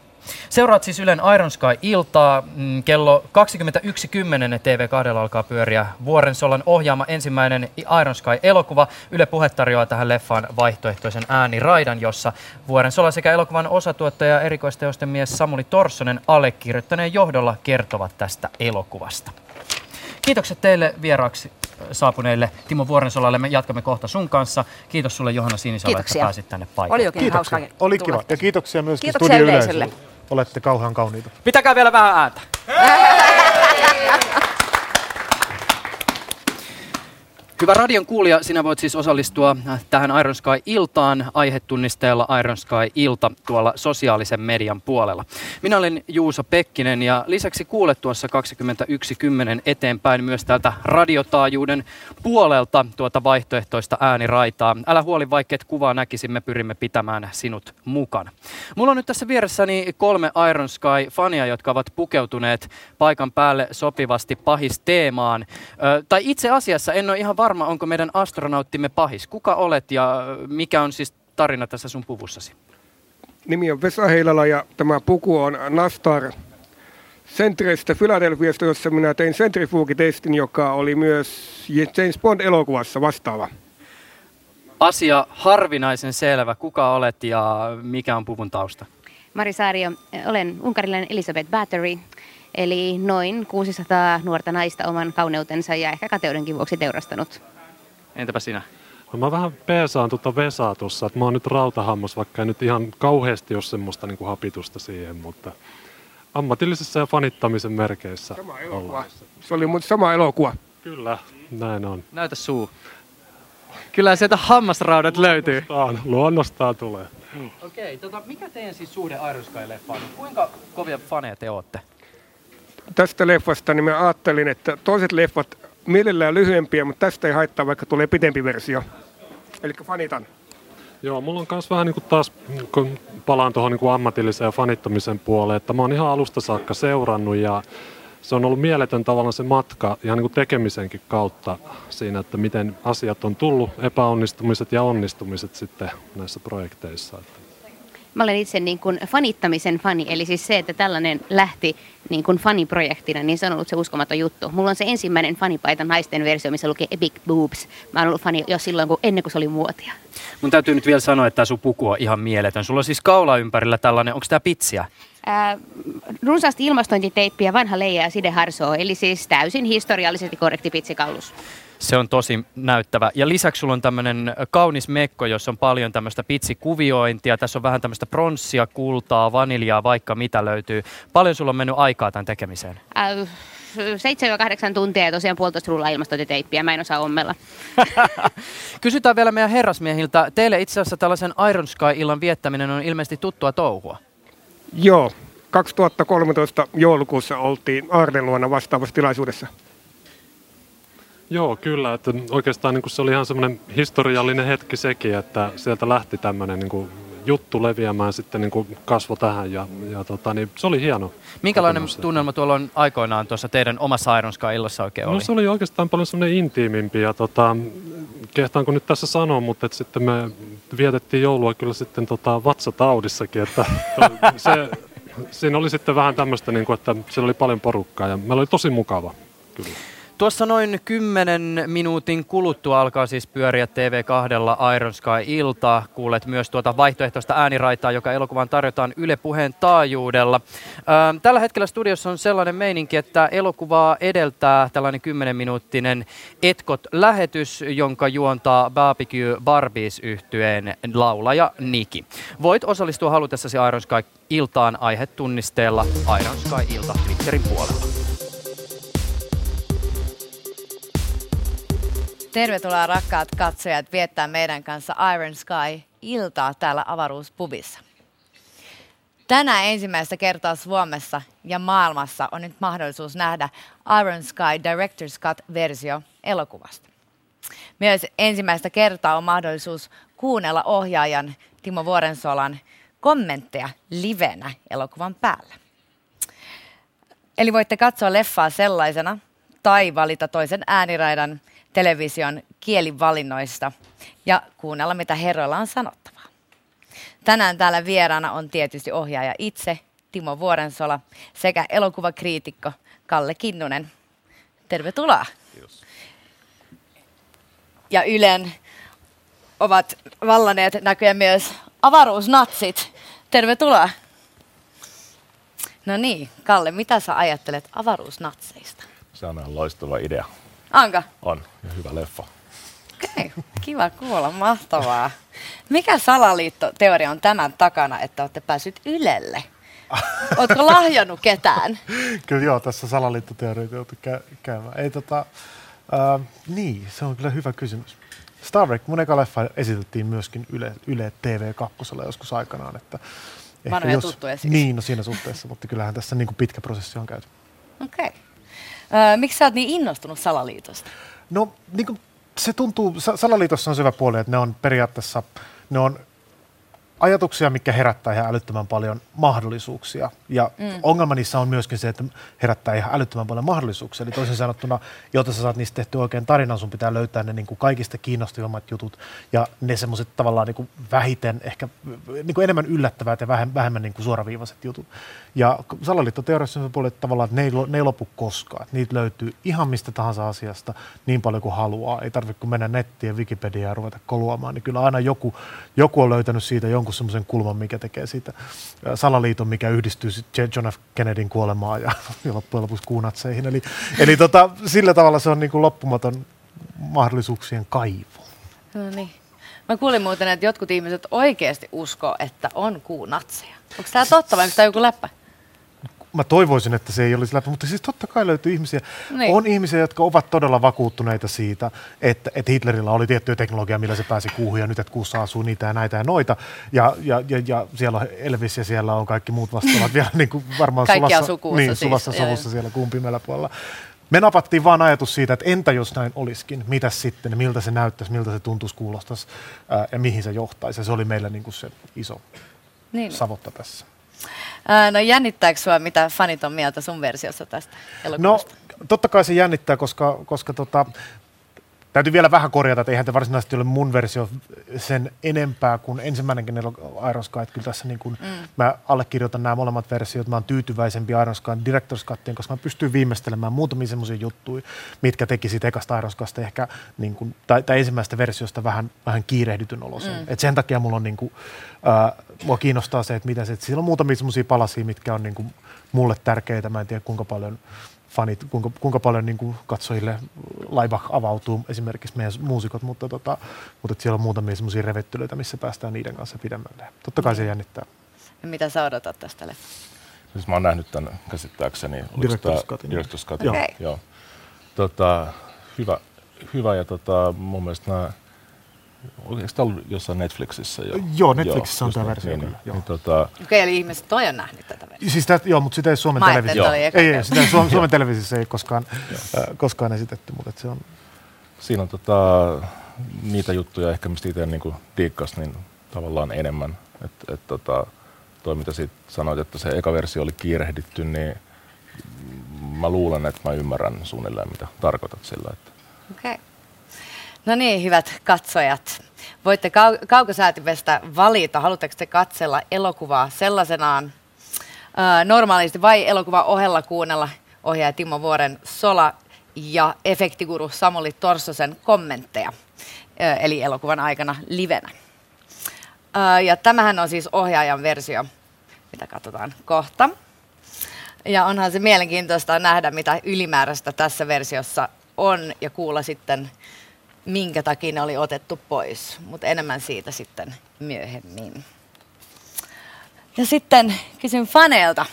Seuraat siis Ylen Iron Sky-iltaa. Mm, Kello 21.10 TV2 alkaa pyöriä Vuorensolan ohjaama ensimmäinen Iron Sky-elokuva. Yle Puhe tarjoaa tähän leffaan vaihtoehtoisen ääniraidan, jossa Vuorensola sekä elokuvan osatuottaja ja erikoisteosten mies Samuli Torssonen allekirjoittaneen johdolla kertovat tästä elokuvasta. Kiitokset teille vieraaksi saapuneille Timo Vuorensolalle. Me jatkamme kohta sun kanssa. Kiitos sulle Johanna Sinisalo, että pääsit tänne paikalle. Oli oikein hauska Kiitoksia. Oli kiva. Ja kiitoksia myös Kiitoksia studioyleisölle. yleisölle. Olette kauhean kauniita. Pitäkää vielä vähän ääntä. Hyvä radion kuulija, sinä voit siis osallistua tähän Iron Sky-iltaan aihetunnisteella Iron Sky-ilta tuolla sosiaalisen median puolella. Minä olen Juuso Pekkinen ja lisäksi kuulet tuossa 21.10 eteenpäin myös täältä radiotaajuuden puolelta tuota vaihtoehtoista ääniraitaa. Älä huoli, vaikka et kuvaa näkisi, me pyrimme pitämään sinut mukana. Mulla on nyt tässä vieressäni kolme Iron Sky-fania, jotka ovat pukeutuneet paikan päälle sopivasti pahis-teemaan. Ö, tai itse asiassa en ole ihan varma, onko meidän astronauttimme pahis. Kuka olet ja mikä on siis tarina tässä sun puvussasi? Nimi on Vesa Heilala ja tämä puku on Nastar Centreistä Philadelphiasta, jossa minä tein sentrifugitestin, joka oli myös James Bond-elokuvassa vastaava. Asia harvinaisen selvä. Kuka olet ja mikä on puvun tausta? Mari Saario, olen unkarilainen Elizabeth Battery, eli noin 600 nuorta naista oman kauneutensa ja ehkä kateudenkin vuoksi teurastanut. Entäpä sinä? No mä vähän peesaan tuota Vesaa tuossa, että mä oon nyt rautahammas, vaikka ei nyt ihan kauheasti ole semmoista niin kuin hapitusta siihen, mutta ammatillisessa ja fanittamisen merkeissä Sama elokuva. ollaan. Se oli mun sama elokuva. Kyllä, näin on. Näytä suu. Kyllä sieltä hammasraudat löytyy. Luonnostaan, luonnostaan tulee. Okei, tota, mikä teidän siis suhde Iron Sky-leffaan? Kuinka kovia faneja te ootte? Tästä leffasta niin mä ajattelin, että toiset leffat mielellään lyhyempiä, mutta tästä ei haittaa, vaikka tulee pitempi versio. Eli fanitan. Joo, mulla on myös vähän niin kuin taas, kun palaan tuohon niin kuin ammatilliseen fanittamisen puoleen, että mä oon ihan alusta saakka seurannut ja se on ollut mieletön tavallaan se matka ihan niin kuin tekemisenkin kautta siinä, että miten asiat on tullut, epäonnistumiset ja onnistumiset sitten näissä projekteissa. Mä olen itse niin kuin fanittamisen fani, eli siis se, että tällainen lähti niin kuin faniprojektina, niin se on ollut se uskomaton juttu. Mulla on se ensimmäinen fanipaita naisten versio, missä lukee Epic Boobs. Mä oon ollut fani jo silloin, kun, ennen kuin se oli muotia. Mun täytyy nyt vielä sanoa, että tämä sun puku on ihan mieletön. Sulla on siis kaula ympärillä tällainen, onko tämä pitsiä? Ää, runsaasti ilmastointiteippiä, vanha leija ja sideharsoo, eli siis täysin historiallisesti korrekti pitsikaulus. Se on tosi näyttävä. Ja lisäksi sulla on tämmöinen kaunis mekko, jossa on paljon tämmöistä pitsikuviointia. Tässä on vähän tämmöistä pronssia, kultaa, vaniljaa, vaikka mitä löytyy. Paljon sulla on mennyt aikaa tämän tekemiseen? Äh, 7-8 tuntia ja tosiaan puolitoista rullaa ilmastointiteippiä. Mä en osaa ommella. Kysytään vielä meidän herrasmiehiltä. Teille itse asiassa tällaisen Iron Sky-illan viettäminen on ilmeisesti tuttua touhua. Joo. 2013 joulukuussa oltiin Arden luona vastaavassa tilaisuudessa. Joo, kyllä. Että oikeastaan niin kuin se oli ihan semmoinen historiallinen hetki sekin, että sieltä lähti tämmöinen niin kuin juttu leviämään sitten niin kuin kasvo tähän ja, ja tota, niin se oli hieno. Minkälainen kokemus. tunnelma tuolla on aikoinaan tuossa teidän omassa Iron Sky-illassa oikein oli? No se oli oikeastaan paljon semmoinen intiimimpi ja tota, kehtaanko nyt tässä sanoa, mutta että sitten me vietettiin joulua kyllä sitten tota, vatsataudissakin, että se, siinä oli sitten vähän tämmöistä, niin kuin, että siellä oli paljon porukkaa ja meillä oli tosi mukava kyllä. Tuossa noin 10 minuutin kuluttua alkaa siis pyöriä TV2 Iron Sky-ilta. Kuulet myös tuota vaihtoehtoista ääniraitaa, joka elokuvan tarjotaan Yle Puheen taajuudella. Ähm, tällä hetkellä studiossa on sellainen meininki, että elokuvaa edeltää tällainen 10-minuuttinen Etkot-lähetys, jonka juontaa Barbecue Barbies yhtyeen laulaja Niki. Voit osallistua halutessasi Iron Sky-iltaan aihetunnisteella Iron Sky-ilta Twitterin puolella. Tervetuloa rakkaat katsojat viettää meidän kanssa Iron Sky-iltaa täällä avaruuspubissa. Tänään ensimmäistä kertaa Suomessa ja maailmassa on nyt mahdollisuus nähdä Iron Sky Director's Cut-versio elokuvasta. Myös ensimmäistä kertaa on mahdollisuus kuunnella ohjaajan Timo Vuorensolan kommentteja livenä elokuvan päällä. Eli voitte katsoa leffaa sellaisena tai valita toisen ääniraidan – television kielivalinnoista ja kuunnella, mitä herroilla on sanottavaa. Tänään täällä vieraana on tietysti ohjaaja itse, Timo Vuorensola, sekä elokuvakriitikko Kalle Kinnunen. Tervetuloa. Kiitos. Ja Ylen ovat vallaneet näköjään myös avaruusnatsit. Tervetuloa. No niin, Kalle, mitä sä ajattelet avaruusnatseista? Se on ihan loistava idea. Anka? On, ja hyvä leffa. Okei, okay, kiva kuulla, mahtavaa. Mikä salaliittoteoria on tämän takana, että olette päässyt Ylelle? Oletko lahjannut ketään? kyllä joo, tässä salaliittoteorioita joutu kä- käymään. Ei, tota, äh, niin, se on kyllä hyvä kysymys. Star Trek, mun eka leffa esitettiin myöskin Yle, Yle TV2 joskus aikanaan. Että Vanhoja jos, tuttuja siis. Niin, no siinä suhteessa, mutta kyllähän tässä niin kuin pitkä prosessi on käyty. Okei. Okay. Miksi sä oot niin innostunut salaliitosta? No niin kuin se tuntuu, salaliitossa on syvä puoli, että ne on periaatteessa, ne on ajatuksia, mikä herättää ihan älyttömän paljon mahdollisuuksia. Ja mm. ongelma niissä on myöskin se, että herättää ihan älyttömän paljon mahdollisuuksia. Eli toisin sanottuna, jotta sä saat niistä tehty oikein tarinan, sun pitää löytää ne niin kuin kaikista kiinnostavimmat jutut ja ne semmoiset tavallaan niin kuin vähiten, ehkä niin kuin enemmän yllättävät ja vähemmän, niin kuin suoraviivaiset jutut. Ja salaliittoteoriassa on että tavallaan että ne, ei, ne ei lopu koskaan. Niitä löytyy ihan mistä tahansa asiasta niin paljon kuin haluaa. Ei tarvitse kun mennä nettiin ja Wikipediaan ja ruveta koluamaan. Niin kyllä aina joku, joku on löytänyt siitä jonkun semmoisen kulman, mikä tekee siitä salaliiton, mikä yhdistyy John F. Kennedyn kuolemaan ja, ja loppujen lopuksi kuunatseihin. Eli, eli tota, sillä tavalla se on niin kuin loppumaton mahdollisuuksien kaivo. No niin. Mä kuulin muuten, että jotkut ihmiset oikeasti uskoo, että on kuunatseja. Onko tämä totta vai onko tämä joku läppä? Mä toivoisin, että se ei olisi läpi, mutta siis totta kai löytyy ihmisiä. Niin. On ihmisiä, jotka ovat todella vakuuttuneita siitä, että, että Hitlerillä oli tiettyä teknologiaa, millä se pääsi kuuhun ja nyt, että kuussa asuu niitä ja näitä ja noita. Ja, ja, ja, ja siellä on Elvis ja siellä on kaikki muut vastaavat vielä niin kuin varmaan sulassa, niin, siis. sulassa sovussa siellä kuun pimeällä puolella. Me napattiin vaan ajatus siitä, että entä jos näin olisikin, mitä sitten, miltä se näyttäisi, miltä se tuntuisi, kuulostaisi ää, ja mihin se johtaisi. Ja se oli meillä niin kuin se iso niin. savotta tässä. No jännittääkö sinua, mitä fanit on mieltä sun versiossa tästä No, elokuvasta? totta kai se jännittää, koska, koska tota, täytyy vielä vähän korjata, että eihän te varsinaisesti ole mun versio sen enempää kuin ensimmäinenkin Iron Sky. Että Kyllä tässä niin kuin, mm. mä allekirjoitan nämä molemmat versiot. Mä oon tyytyväisempi Iron Skyn Director's Cuttiin, koska mä pystyn viimeistelemään muutamia semmoisia juttuja, mitkä teki siitä ekasta Iron Skysta ehkä, niin kuin, tai, tai ensimmäisestä versiosta vähän, vähän kiirehdityn olosen. Mm. Et sen takia mulla on niin kuin, äh, mua kiinnostaa se, että mitä se, että siellä on muutamia semmoisia palasia, mitkä on niin kuin, mulle tärkeitä. Mä en tiedä kuinka paljon fanit, kuinka, kuinka paljon niin kuin katsojille Laibach avautuu esimerkiksi meidän muusikot, mutta, tota, mutta siellä on muutamia semmoisia revettelyitä, missä päästään niiden kanssa pidemmälle. Totta kai se jännittää. Ja mitä sä odotat tästä leffasta? Siis mä oon nähnyt tämän käsittääkseni. Director's. Director's Cut. Joo. Joo. Tota, hyvä, hyvä ja tota, mun mielestä nämä Tämä ollut jossain Netflixissä jo? Joo, Netflixissä on just tää niin, versio Niin, kyllä, niin, joo. niin, tota, Okei, okay, eli ihmiset toi on nähnyt tätä versiota. Siis joo, mutta sitä ei Suomen televisiossa. Ei, ei, kerta. sitä ei Suomen, Suomen televisiossa ei koskaan, äh, koskaan esitetty, mutta se on siinä on tota, niitä juttuja ehkä, mistä itse niin diikkas, niin tavallaan enemmän. Et, et, tota, toi, mitä siitä sanoit, että se eka versio oli kiirehditty, niin mä luulen, että mä ymmärrän suunnilleen, mitä tarkoitat sillä. Että Okei. Okay. No niin, hyvät katsojat. Voitte kau- kaukosäätimestä valita, haluatteko te katsella elokuvaa sellaisenaan ää, normaalisti vai elokuvan ohella kuunnella ohjaaja Timo Vuoren Sola ja efektiguru Samuli Torsosen kommentteja, ää, eli elokuvan aikana livenä. Ää, ja tämähän on siis ohjaajan versio, mitä katsotaan kohta. Ja onhan se mielenkiintoista nähdä, mitä ylimääräistä tässä versiossa on ja kuulla sitten, minkä takia ne oli otettu pois. Mutta enemmän siitä sitten myöhemmin. Ja sitten kysyn faneilta,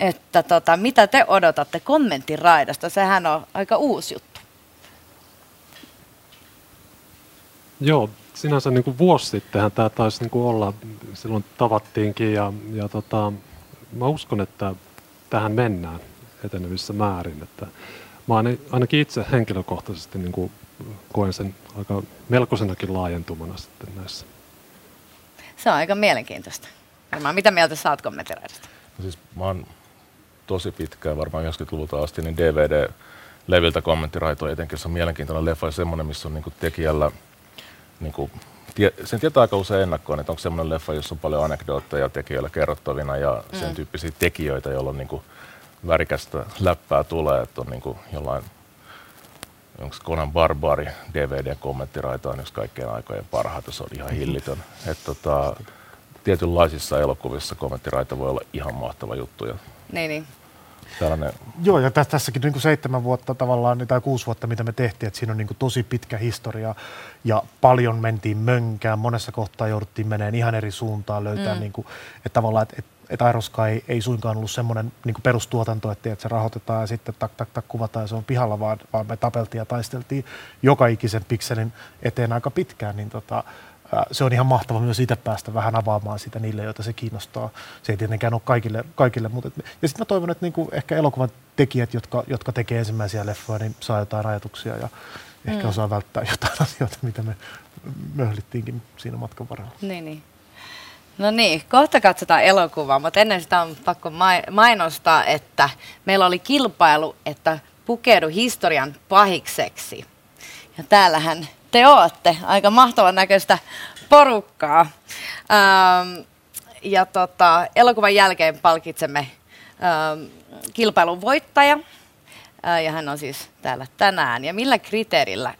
että tota, mitä te odotatte kommenttiraidasta? Sehän on aika uusi juttu. Joo, sinänsä niin kuin vuosi sittenhän tämä taisi niin kuin olla, silloin tavattiinkin ja, ja tota, mä uskon, että tähän mennään etenevissä määrin. Että mä aina- ainakin itse henkilökohtaisesti niin kuin koen sen aika melkoisenakin laajentumana sitten näissä. Se on aika mielenkiintoista. Varmaan, mitä mieltä sä oot kommenttiraidasta? No siis mä oon tosi pitkään, varmaan 90-luvulta asti, niin DVD-leviltä kommenttiraitoja etenkin, se on mielenkiintoinen leffa ja semmoinen, missä on niinku tekijällä, niinku, tie, sen tietää aika usein ennakkoon, että onko semmoinen leffa, jossa on paljon anekdootteja tekijöillä kerrottavina ja sen Mm. tyyppisiä tekijöitä, joilla on niinku värikästä läppää tulee, että on niinku jollain onko Conan Barbari DVD-kommenttiraita on yksi kaikkien aikojen parhaita, se on ihan hillitön. Et tota, tietynlaisissa elokuvissa kommenttiraita voi olla ihan mahtava juttu. Ja Niin, niin. tällainen, Joo, ja tä- tässäkin niin kuin seitsemän vuotta tavallaan, niin- tai kuusi vuotta, mitä me tehtiin, että siinä on niin kuin tosi pitkä historia ja paljon mentiin mönkään. Monessa kohtaa jouduttiin meneen ihan eri suuntaan löytää, Mm. mm. niin kuin, että tavallaan, että, että että Sky ei, ei suinkaan ollut semmoinen niin perustuotanto, että, että se rahoitetaan ja sitten tak, tak, tak kuvataan ja se on pihalla, vaan, vaan me tapeltiin ja taisteltiin joka ikisen pikselin eteen aika pitkään, niin tota, se on ihan mahtava myös itse päästä vähän avaamaan sitä niille, joita se kiinnostaa. Se ei tietenkään ole kaikille, kaikille mutta et, ja sitten mä toivon, että niinku ehkä elokuvan tekijät, jotka, jotka tekee ensimmäisiä leffoja, niin saa jotain ajatuksia ja ehkä Mm. osaa välttää jotain asioita, mitä me möhlittiinkin siinä matkan varrella. Niin, niin. No niin, kohta katsotaan elokuvaa, mutta ennen sitä on pakko mai- mainostaa, että meillä oli kilpailu, että pukeudu historian pahikseksi. Ja täällähän te ootte, aika mahtavan näköistä porukkaa. Ähm, ja tota, elokuvan jälkeen palkitsemme ähm, kilpailun voittaja. Äh, ja hän on siis täällä tänään. Ja millä kriteerillä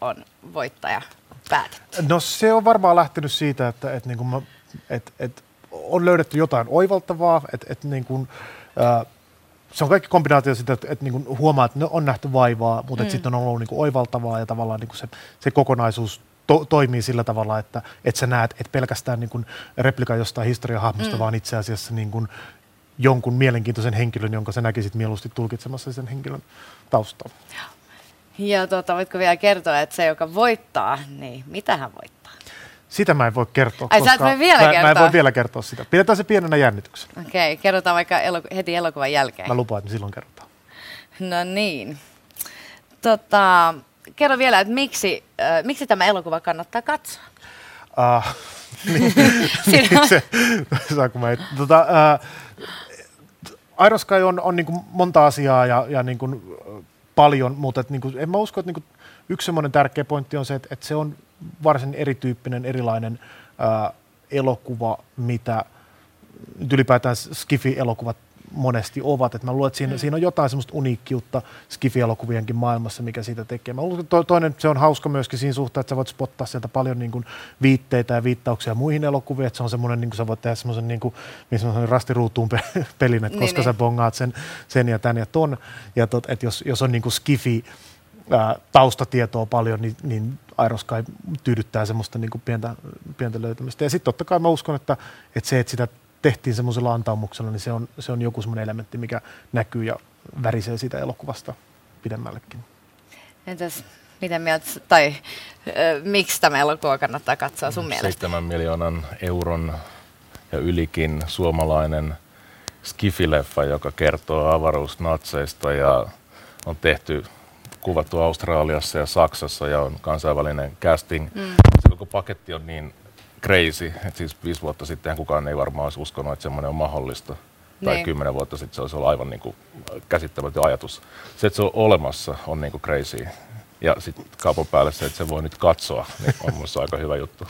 on voittaja päätetty? No se on varmaan lähtenyt siitä, että, että, niin kuin mä, että, että on löydetty jotain oivaltavaa, että, että niin kuin, ää, se on kaikki kombinaatio sitä, että, että niin kuin huomaa, että on nähty vaivaa, mutta Mm. sitten on ollut niin kuin oivaltavaa ja tavallaan niin kuin se, se kokonaisuus to, toimii sillä tavalla, että, että sä näet, että pelkästään niin kuin replika jostain historiahahmosta, Mm. vaan itse asiassa niin kuin jonkun mielenkiintoisen henkilön, jonka sä näkisit mieluusti tulkitsemassa sen henkilön taustaa. Ja tota, voitko vielä kertoa, että se, joka voittaa, niin mitä hän voittaa? Sitä mä en voi kertoa, Ai, sä et koska voi vielä mä, mä en kertoa? voi vielä kertoa sitä. Pidetään se pienenä jännityksenä. Okei, okay, kerrotaan vaikka eloku- heti elokuvan jälkeen. Mä lupaan, että silloin kerrotaan. No niin. Tota, kerro vielä, että miksi, äh, miksi tämä elokuva kannattaa katsoa? Uh, Siinä- se, saanko mä, tota, ää, Iron Sky on, on niin kuin monta asiaa ja, ja niin kuin, ö, paljon, mutta et niin kuin, en mä usko, että niin kuin, yksi semmoinen tärkeä pointti on se, että, että se on varsin erityyppinen, erilainen ää, elokuva, mitä nyt ylipäätään Skifi-elokuvat monesti ovat. Et mä luulen, että siinä, mm. siinä on jotain semmoista uniikkiutta Skifi-elokuvienkin maailmassa, mikä siitä tekee. Mä luulen, to, toinen, se on hauska myöskin siinä suhteen, että sä voit spottaa sieltä paljon niin kuin viitteitä ja viittauksia muihin elokuviin, että se on semmoinen, niin kuin sä voit tehdä semmoisen niin kuin, semmoinen rastiruutuun pe- pelin, että Niin, koska niin. sä bongaat sen, sen ja tän ja ton. Ja tot, että jos, jos on niin kuin Skifi, ää, taustatietoa paljon, niin, niin Iron Sky tyydyttää semmoista niin kuin pientä, pientä löytämistä. Ja sitten totta kai mä uskon, että, että se, että sitä tehtiin semmoisella antaumuksella, niin se on, se on joku semmoinen elementti, mikä näkyy ja värisee siitä elokuvasta pidemmällekin. Entäs miten mieltä, tai ö, miksi tämä elokuva kannattaa katsoa sun mielestä? 7 miljoonan euron ja ylikin suomalainen skifileffa, joka kertoo avaruusnatseista ja on tehty, kuvattu Australiassa ja Saksassa ja on kansainvälinen casting. Mm. Se koko paketti on niin crazy, että siis viisi vuotta sitten kukaan ei varmaan olisi uskonut, että semmoinen on mahdollista. Tai Niin. kymmenen vuotta sitten se olisi ollut aivan niin kuin käsittämätön ajatus. Se, että se on olemassa, on niin kuin crazy. Ja sitten kaupan päälle se, että se voi nyt katsoa, niin on minusta aika hyvä juttu.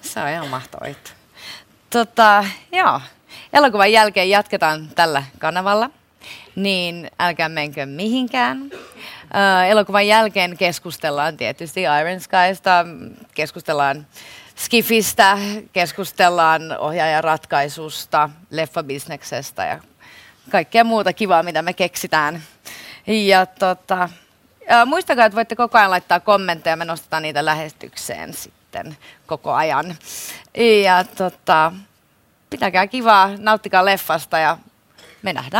Se on ihan mahtava juttu. Tota, joo. Elokuvan jälkeen jatketaan tällä kanavalla, niin älkää menkö mihinkään. Ö, elokuvan jälkeen keskustellaan tietysti Iron Skysta, keskustellaan Skifistä, keskustellaan ohjaajan ratkaisusta, leffabisneksestä ja kaikkea muuta kivaa, mitä me keksitään. Ja tota, ää, muistakaa, että voitte koko ajan laittaa kommentteja, me nostetaan niitä lähestykseen sitten koko ajan. Ja tota, pitäkää kivaa, nauttikaa leffasta ja me nähdään